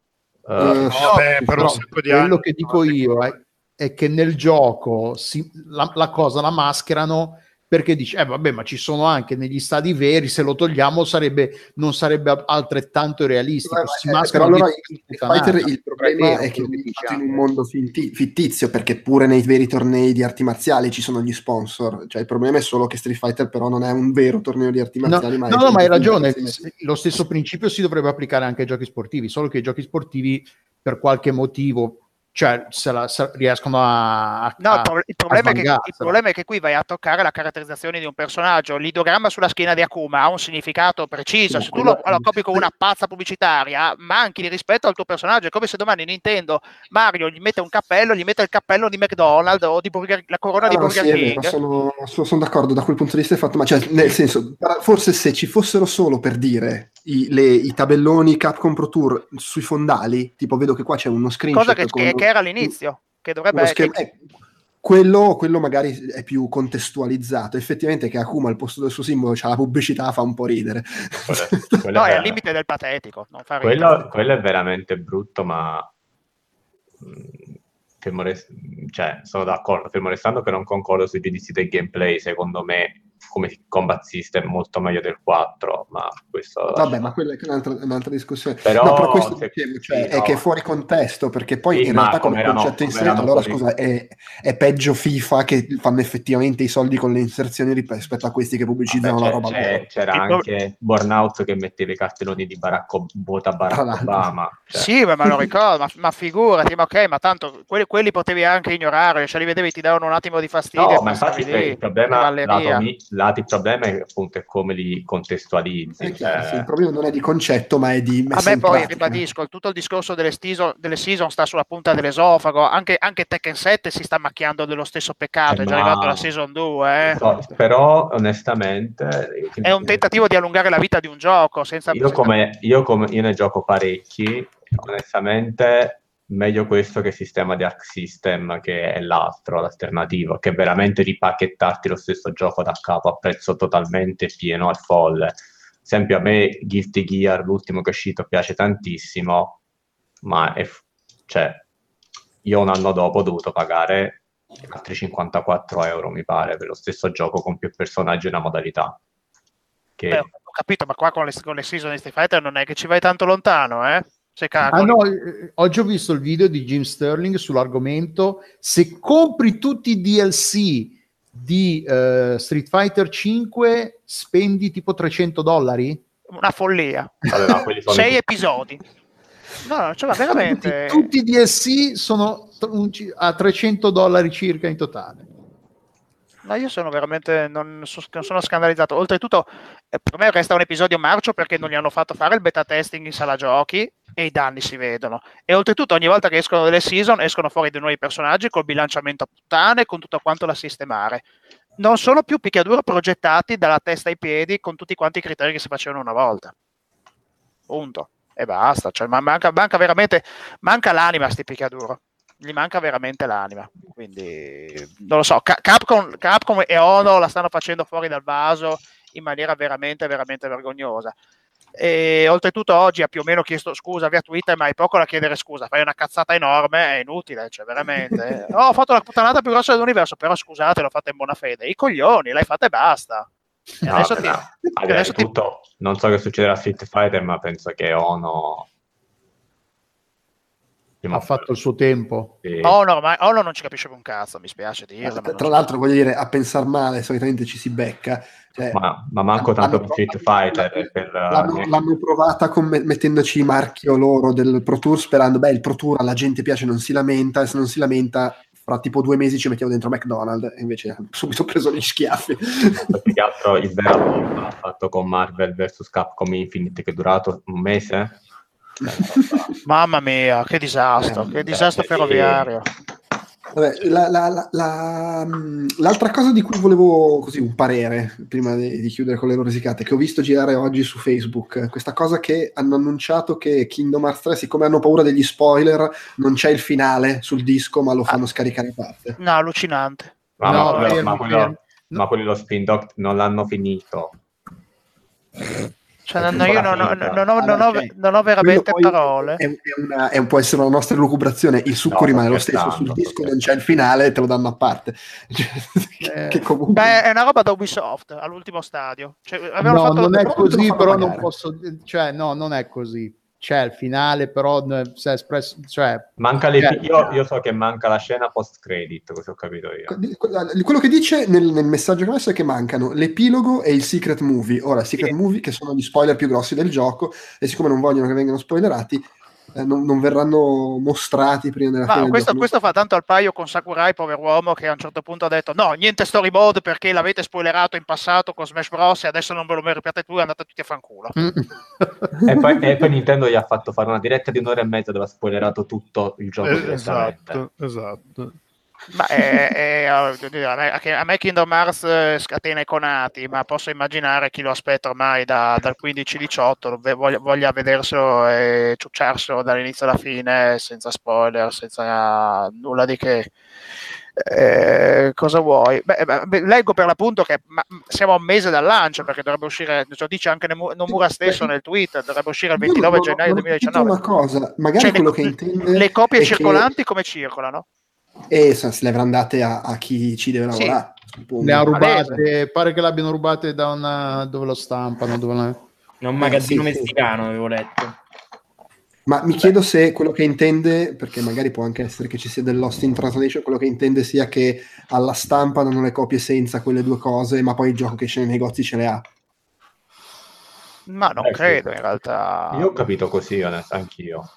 S7: Eh,
S3: No, beh, per un sacco di
S5: quello
S3: anni.
S5: che dico io è, è che nel gioco si- la, la cosa la mascherano perché dice, eh vabbè, ma ci sono anche negli stadi veri, se lo togliamo sarebbe, non sarebbe altrettanto realistico. Si
S1: Eh, però
S5: mascherano
S1: allora il Fighter il problema
S5: vero
S1: è che
S5: quello
S1: è
S5: che
S1: fatto in un mondo finti- fittizio perché pure nei veri tornei di arti marziali ci sono gli sponsor cioè il problema è solo che Street Fighter però non è un vero torneo di arti
S5: No,
S1: marziali
S5: no,
S1: ma è
S5: no, ma hai ragione. Lo stesso principio si dovrebbe applicare anche ai giochi sportivi, solo che i giochi sportivi, per qualche motivo, cioè se la- se riescono a. a-
S4: No, il, pro- il problema è che, il problema è che qui vai a toccare la caratterizzazione di un personaggio. L'idogramma sulla schiena di Akuma ha un significato preciso.
S1: No,
S4: Se tu lo, lo copi con una pazza pubblicitaria, manchi di rispetto al tuo personaggio. È come se domani Nintendo Mario gli mette un cappello, gli mette il cappello di McDonald's o di Burger- la corona di
S1: Ah,
S4: Burger
S1: sì,
S4: King.
S1: sono, sono- sono d'accordo da quel punto di vista è fatto ma cioè, nel senso forse se ci fossero solo per dire i, le- i tabelloni Capcom Pro Tour sui fondali tipo vedo che qua c'è uno screenshot
S4: Cosa che,
S1: con
S4: che- che era all'inizio, che dovrebbe
S1: eh, quello, quello magari è più contestualizzato. Effettivamente che Akuma al posto del suo simbolo c'ha la pubblicità fa un po' ridere.
S7: quello- quello
S4: No, è
S7: è-
S4: al limite del patetico. Non fa ridere.
S7: quello, quello è veramente brutto, ma mh, fermo rest- cioè, sono d'accordo, fermo restando che non concordo sui giudizi del gameplay, secondo me come combat system molto meglio del 4, ma questo...
S1: Vabbè, ma quella è un'altra, un'altra discussione.
S7: Però,
S1: no, però questo
S7: se-
S1: dicevo, cioè,
S7: sì,
S1: è
S7: no.
S1: che è fuori contesto, perché poi
S7: Sì,
S1: in realtà come concetto inserito, allora scusa, è, è peggio FIFA che fanno effettivamente i soldi con le inserzioni rispetto a questi che pubblicizzano
S7: Vabbè,
S1: la
S7: c'è-
S1: roba
S7: c'è- c'era
S4: pro-
S7: anche Burnout che metteva i cartelloni di Barack, Ob- vota
S1: Tra
S7: Barack. Obama. cioè,
S4: Sì, ma lo ricordo, ma, ma figurati, ma ok, ma tanto quelli, quelli potevi anche ignorare, cioè li vedevi ti davano un attimo di fastidio.
S7: No,
S4: e
S7: ma infatti
S4: lì,
S7: il problema,
S4: cavalleria.
S7: lato mi- lato il problema è appunto è come li contestualizzi.
S1: Chiaro,
S7: cioè,
S1: sì, il problema non è di concetto, ma è di
S4: A
S1: messa
S4: me
S1: in
S4: poi,
S1: pratica.
S4: ribadisco, tutto il discorso delle, stiso- delle season sta sulla punta dell'esofago, anche, anche Tekken 7 si sta macchiando dello stesso peccato,
S7: Eh,
S4: è già
S7: ma-
S4: arrivato la season 2, eh.
S7: so, però onestamente
S4: è un tentativo di allungare la vita di un gioco, senza...
S7: io come, io come io ne gioco parecchi onestamente meglio questo che il sistema di Arc System che è l'altro, l'alternativo che è veramente ripacchettarti lo stesso gioco da capo a prezzo totalmente pieno al folle ad esempio a me Guilty Gear l'ultimo che è uscito piace tantissimo ma è, cioè io un anno dopo ho dovuto pagare altri 54 euro mi pare per lo stesso gioco con più personaggi e una modalità. Che...
S4: Beh, ho capito, ma qua con le, con le season di Street Fighter non è che ci vai tanto lontano, eh? Se
S5: Ah, no, eh, oggi ho visto il video di Jim Sterling sull'argomento. Se compri tutti i DLC di eh, Street Fighter 5, spendi tipo 300 dollari?
S4: Una follia.
S7: Quelli sono
S4: Sei episodi. No, no, cioè, veramente...
S5: Tutti, tutti i DLC sono a 300 dollari circa in totale.
S4: No, io sono veramente non, so- non sono scandalizzato. Oltretutto, eh, per me resta un episodio marcio perché non gli hanno fatto fare il beta testing in sala giochi e i danni si vedono. E oltretutto, ogni volta che escono delle season, escono fuori dei nuovi personaggi col bilanciamento a puttane, con tutto quanto da sistemare. Non sono più picchiaduro progettati dalla testa ai piedi con tutti quanti i criteri che si facevano una volta. Punto. E basta. Cioè, ma manca, manca veramente manca l'anima a sti picchiaduro gli manca veramente l'anima. Quindi non lo so. Ca- Capcom, Capcom e Ono la stanno facendo fuori dal vaso in maniera veramente, veramente vergognosa. E oltretutto oggi ha più o meno chiesto scusa via Twitter, ma hai poco da chiedere scusa. Fai una cazzata enorme, è inutile, cioè veramente. Oh, ho fatto la puttanata più grossa dell'universo, però scusate, l'ho fatta in buona fede. I coglioni, l'hai fatta e basta. E
S7: No,
S4: adesso ti-
S7: no.
S4: adesso ti-
S7: tutto, non so che succederà a Street Fighter, ma penso che Ono
S5: Ha fatto il suo tempo.
S7: poi-
S4: Ono, ormai- Ono non ci capisce più un cazzo, mi spiace dirlo. ma non
S1: Tra
S4: ci-
S1: l'altro, voglio dire, a pensar male, solitamente ci si becca. Cioè,
S7: ma, ma manco tanto per Street Fighter per
S1: L'hanno,
S7: eh,
S1: l'hanno provata con me- mettendoci il marchio loro del Pro Tour sperando, beh, il Pro Tour alla gente piace, non si lamenta, e se non si lamenta, fra tipo due mesi ci mettiamo dentro McDonald's e invece hanno subito preso gli schiaffi.
S7: più che altro il vero l'ha fatto con Marvel vs Capcom Infinite che è durato un mese.
S4: Mamma mia, che disastro,
S1: Eh,
S4: che disastro ferroviario.
S1: Vabbè, la- la- la- la- mh, l'altra cosa di cui volevo così un parere prima di, di chiudere con le rosicate, che ho visto girare oggi su Facebook, questa cosa che hanno annunciato che Kingdom Hearts 3, siccome hanno paura degli spoiler, non c'è il finale sul disco, ma lo fanno scaricare a parte.
S4: No, allucinante.
S7: Ma,
S5: No,
S7: ma quello, ma quello- ma quello spin doc non l'hanno finito.
S4: Cioè,
S7: Perché
S4: no, io non,
S7: finita.
S4: non ho- non ho- non ho veramente parole.
S1: È, è una- è- può essere una nostra lucubrazione, il succo
S7: No,
S1: rimane lo stesso, sul disco non c'è il finale, te lo danno a parte. Cioè,
S5: Eh,
S1: che comunque...
S4: Beh, è una roba da Ubisoft all'ultimo stadio. Cioè,
S5: No,
S4: fatto
S5: non è così, però non posso... Cioè, no, non è così. C'è il finale, però si è espresso... Cioè,
S7: Manca le-
S5: Eh,
S7: io, io so che manca la scena post credit, così ho capito io.
S1: Quello che dice nel, nel messaggio che ho messo è che mancano l'epilogo e il secret movie. Ora, secret
S4: Sì.
S1: movie, che sono gli spoiler più grossi del gioco, e siccome non vogliono che vengano spoilerati, eh, non, non verranno mostrati prima della
S4: Ma
S1: fine
S4: questo, questo fa tanto al paio con Sakurai, pover'uomo, che a un certo punto ha detto no, niente story mode perché l'avete spoilerato in passato con Smash Bros. e adesso non ve lo meritate più, andate tutti a fanculo.
S7: E poi, e poi Nintendo gli ha fatto fare una diretta di un'ora e mezza dove ha spoilerato tutto il gioco
S3: Eh, esatto, esatto.
S4: Ma è- è- a me- a me Kingdom Hearts eh, scatena i conati, ma posso immaginare chi lo aspetta ormai da- dal 15-18, ve- voglia, voglia vederselo e ciucciarselo dall'inizio alla fine senza spoiler, senza nulla di che. Eh, cosa vuoi? Beh, beh, leggo per l'appunto che ma- siamo a un mese dal lancio perché dovrebbe uscire, lo dice anche Nomura stesso nel tweet, dovrebbe uscire il
S1: Io
S4: 29
S1: non-
S4: gennaio
S1: non ho capito
S4: 2019.
S1: una cosa, magari
S4: Cioè,
S1: quello
S4: le,
S1: che intende
S4: le copie
S1: è che-
S4: circolanti come circolano?
S1: E se se le avranno date a, a chi ci deve
S4: Sì.
S1: lavorare. suppongo.
S5: ne ha rubate, pare che l'abbiano rubate da una... dove lo stampano, dove la-
S6: È un magazzino
S1: sì, sì.
S6: messicano, avevo letto.
S1: Ma mi chiedo se quello che intende, perché magari può anche essere che ci sia del lost in translation, quello che intende sia che alla stampa danno le copie senza quelle due cose, ma poi il gioco che esce nei negozi ce le ha.
S4: Ma non
S7: Eh, sì.
S4: credo in realtà.
S7: Io ho capito così, onest- anch'io.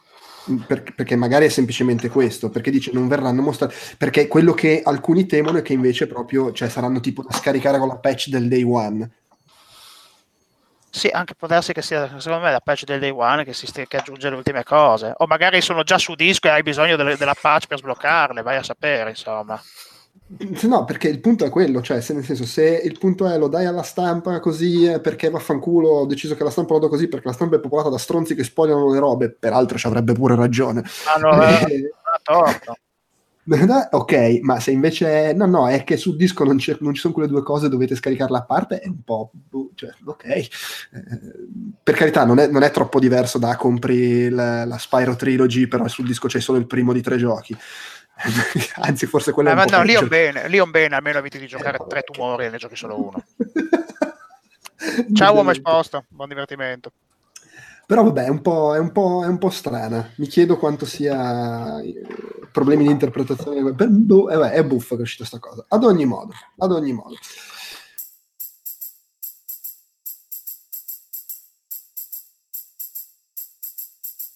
S1: Per- perché magari è semplicemente questo, perché dice non verranno mostrati, perché quello che alcuni temono è che invece proprio, cioè saranno tipo da scaricare con la patch del day one.
S4: Sì, anche può darsi che sia secondo me la patch del day one che, si che aggiunge le ultime cose. O magari sono già su disco e hai bisogno delle- della patch per sbloccarle, vai a sapere, insomma.
S1: No, perché il punto è quello, cioè se nel senso se il punto è lo dai alla stampa così eh, perché vaffanculo ho deciso che la stampa lo do così perché la stampa è popolata da stronzi che spogliano le robe, peraltro ci avrebbe pure ragione.
S4: Hanno eh,
S1: Eh,
S4: hanno torto.
S1: Ok, ma se invece è, no, no, è che sul disco non, non ci sono quelle due cose, dovete scaricarla a parte, è un po', boh, cioè, ok. Eh, per carità, non è, non è troppo diverso da compri la, la Spyro Trilogy, però sul disco c'è solo il primo di tre giochi. Anzi, forse quello
S4: Eh,
S1: è un
S4: no, un bene, un bene, almeno eviti di giocare tre tumori e ne giochi solo uno. Ciao uomo esposto, buon divertimento.
S1: Però vabbè, è un, po', è, un po', è un po' strana. Mi chiedo quanto sia eh, problemi di interpretazione. Boh, eh, è buffa che è uscita sta cosa. Ad ogni modo, ad ogni modo.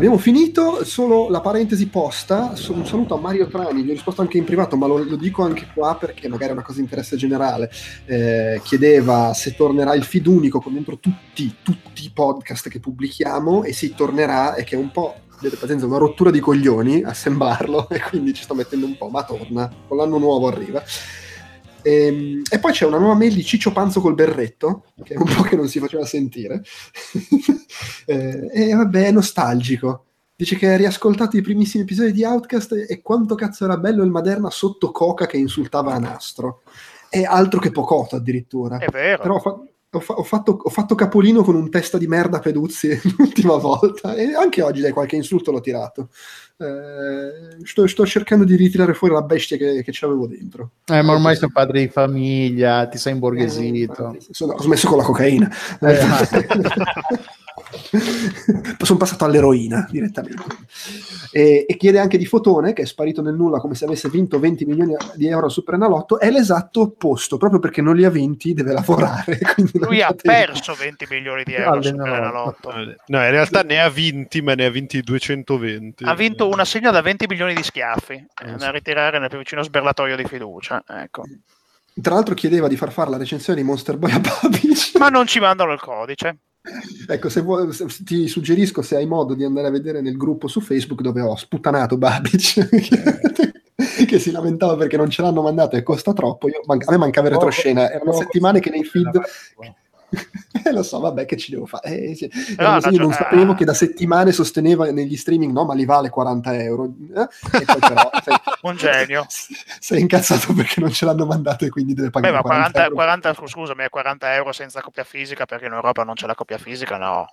S1: Abbiamo finito, solo la parentesi posta. Un saluto a Mario Trani, gli ho risposto anche in privato, ma lo, lo dico anche qua perché magari è una cosa di interesse generale. Eh, chiedeva se tornerà il feed unico con dentro tutti, tutti i podcast che pubblichiamo e sì, tornerà e che è un po'. Pazienza, una rottura di coglioni assemblarlo e quindi ci sto mettendo un po', ma torna, con l'anno nuovo arriva. Ehm, E, poi c'è una nuova mail di Ciccio Panzo col berretto, che è un po' che non si faceva sentire. Eh, e vabbè, è nostalgico. Dice che ha riascoltato i primissimi episodi di Outcast e, e quanto cazzo era bello il Maderna sotto coca che insultava a nastro. È altro che pocotto addirittura.
S4: È vero.
S1: Però fa- ho fa- ho fatto, ho fatto capolino con un testa di merda a Peduzzi l'ultima volta e anche oggi dai qualche insulto l'ho tirato. Eh, sto, sto cercando di ritirare fuori la bestia che, che c'avevo dentro.
S5: Eh, ma ormai sei padre di famiglia, ti sei
S1: Eh,
S5: imborghesito.
S1: infatti, sono- ho smesso con la cocaina.
S5: Eh,
S1: Sono passato all'eroina direttamente. E, e chiede anche di Fotone, che è sparito nel nulla come se avesse vinto 20 milioni di euro al Superenalotto. È l'esatto opposto, proprio perché non li ha vinti, deve lavorare.
S4: Lui ha perso 20 milioni di euro
S5: Alle
S4: su
S5: no.
S4: Superenalotto.
S3: No, in realtà ne ha vinti, ma ne ha vinti 220.
S4: Ha vinto un assegno da 20 milioni di schiaffi
S3: Eh,
S4: eh, da ritirare nel più vicino sberlatoio di fiducia. Ecco.
S1: Tra l'altro chiedeva di far fare la recensione di Monster Boy a Babic.
S4: Ma non ci mandano il codice.
S1: Ecco, se vuoi, se- ti suggerisco se hai modo di andare a vedere nel gruppo su Facebook dove ho sputtanato Babic che si lamentava perché non ce l'hanno mandato e costa troppo. Io, man- a me mancava il retroscena, erano settimane che nei feed. Eh, lo so, vabbè, che ci devo fare? Eh, sì. Eh, io non
S4: ragion-
S1: sapevo che da settimane sosteneva negli streaming, no, ma li vale 40 euro. Eh? Però sei,
S4: Un genio.
S1: sei incazzato perché non ce l'hanno mandato e quindi deve
S4: Beh,
S1: pagare
S4: ma
S1: 40,
S4: 40,
S1: euro.
S4: 40 scusami, è 40 euro senza coppia fisica perché in Europa non c'è la coppia fisica, no.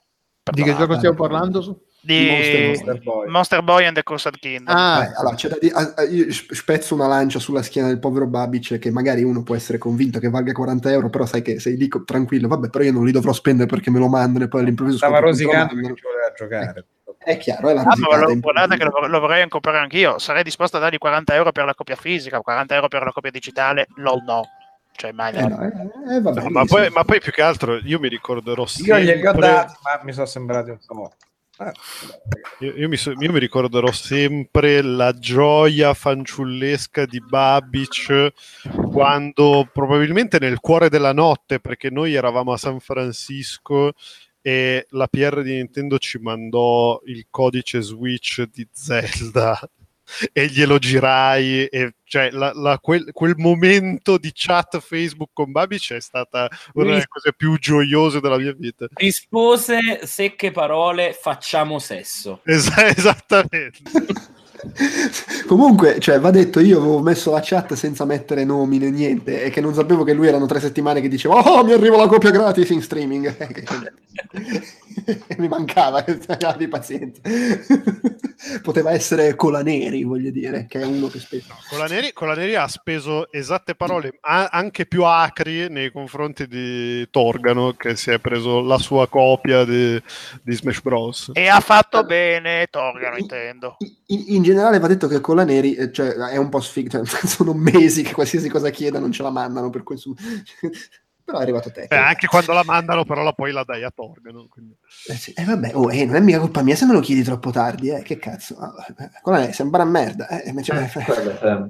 S5: Di che gioco stiamo parlando? Su?
S4: Di
S1: Monster
S2: Monster Boy.
S4: Monster Boy and the Cursed Kingdom.
S5: Ah,
S1: Eh, allora, c'è da ah, io sp- spezzo una lancia sulla schiena del povero Babic che magari uno può essere convinto che valga 40 euro, però sai che sei lì co- tranquillo, vabbè, però io non li dovrò spendere perché me lo mandano e poi all'improvviso
S2: Stava rosicando perché ci voleva giocare.
S1: È chiaro, è la
S4: Ah, lo- guardate che lo, lo vorrei comprare anch'io. Sarei disposto a dargli 40 euro per la copia fisica, 40 euro per la copia digitale. LOL no. Cioè, mai
S1: Eh, no, eh, eh, vabbè,
S3: No, ma, poi, ma poi più che altro io mi ricorderò
S2: Io
S3: sempre...
S2: glieli ho dati, ma mi sono sembrati un po'. Eh,
S3: Io, io mi, so- io mi ricorderò sempre la gioia fanciullesca di Babic quando probabilmente nel cuore della notte, perché noi eravamo a San Francisco e la PR di Nintendo ci mandò il codice Switch di Zelda e glielo girai e cioè la- la- quel, quel momento di chat Facebook con Babic è stata una delle cose più gioiose della mia vita
S6: Rispose secche parole, facciamo sesso.
S3: Es- esattamente
S1: Comunque, cioè, va detto, io avevo messo la chat senza mettere nomi né niente e che non sapevo che lui erano tre settimane che diceva oh, mi arriva la copia gratis in streaming. mi mancava, abbi pazienza. Poteva essere Colaneri, voglio dire, che è uno che spesso...
S3: Colaneri, Colaneri ha speso esatte parole a- anche più acri nei confronti di Torgano che si è preso la sua copia di, di Smash Bros.
S4: E ha fatto bene, Torgano intendo.
S1: In, in generale va detto che Colaneri eh, cioè, è un po' sfigo, cioè, sono mesi che qualsiasi cosa chieda non ce la mandano, per questo... però è arrivato te.
S3: Beh, anche quando la mandano però la poi la dai a Torgano. quindi-
S1: Eh, sì. Eh, vabbè, oh, eh, non è mica colpa mia se me lo chiedi troppo tardi, eh, che cazzo. Ah, eh, Colaneri, sembra una merda. Eh, invece-
S7: sempre.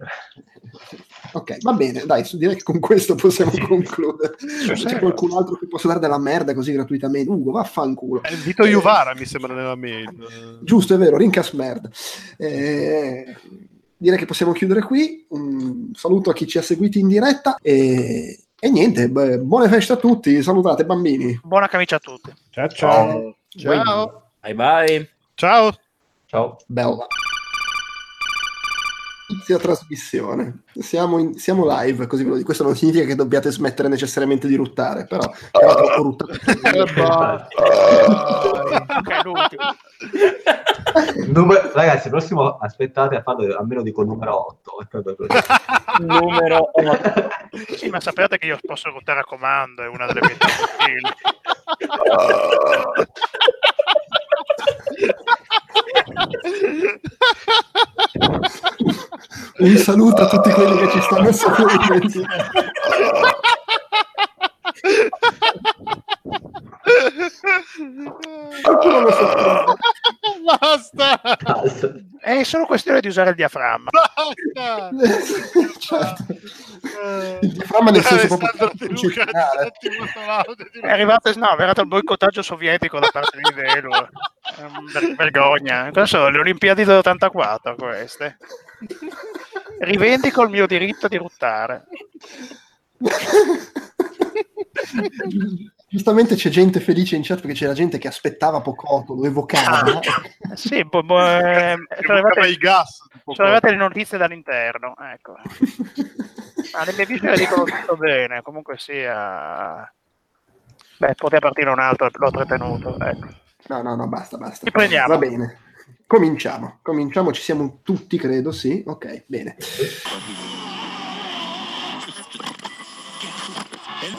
S1: Ok, va bene, dai, direi che con questo possiamo concludere. Se c'è qualcun altro che possa dare della merda così gratuitamente, Ugo, vaffanculo.
S3: Eh, Vito Iuvara mi sembra nella mail.
S1: Giusto, è vero, rincas merda. Eh, direi che possiamo chiudere qui. Un saluto a chi ci ha seguiti in diretta e, e niente, beh, buone feste a tutti. Salutate bambini.
S4: Buona camicia a tutti.
S2: Ciao ciao.
S5: Ciao.
S6: Bye bye.
S3: Ciao.
S7: Ciao.
S1: Bella. Inizia trasmissione. Siamo, in- siamo live, così ve lo dico. Questo non significa che dobbiate smettere necessariamente di ruttare, però era troppo ruttare.
S4: L'ultimo.
S7: Numero- ragazzi, il prossimo aspettate a farlo almeno dico numero 8.
S6: Numero
S4: Sì, ma sapete che io posso ruotare a comando, è una delle mie skill.
S1: Un saluto a tutti quelli che ci stanno seguendo. Qualcuno lo so.
S3: Basta.
S4: È solo questione di usare il diaframma.
S3: Basta.
S1: Certo. Il diaframma nel senso proprio
S3: Alessandro Luca, molto l'audio di-
S4: È arrivato, no, è arrivato il boicottaggio sovietico da parte di Velo. Vergogna. Cosa sono le Olimpiadi dell'84 queste? Rivendico il mio diritto di ruttare.
S1: Giustamente c'è gente felice in chat perché c'era gente che aspettava Pocotto, lo evocava.
S4: Eh, Sì, bo- bo- eh, sono,
S3: Evocava
S4: arrivate,
S3: i gas.
S4: arrivate le notizie dall'interno. Ecco. Ah, le mie viscere dicono tutto bene, comunque sia... Beh, poteva partire un altro, l'ho trattenuto. Ecco.
S1: No, no, no, basta, basta.
S4: Ci prendiamo.
S1: Va bene. Cominciamo, cominciamo, ci siamo tutti, credo, sì. Ok, bene.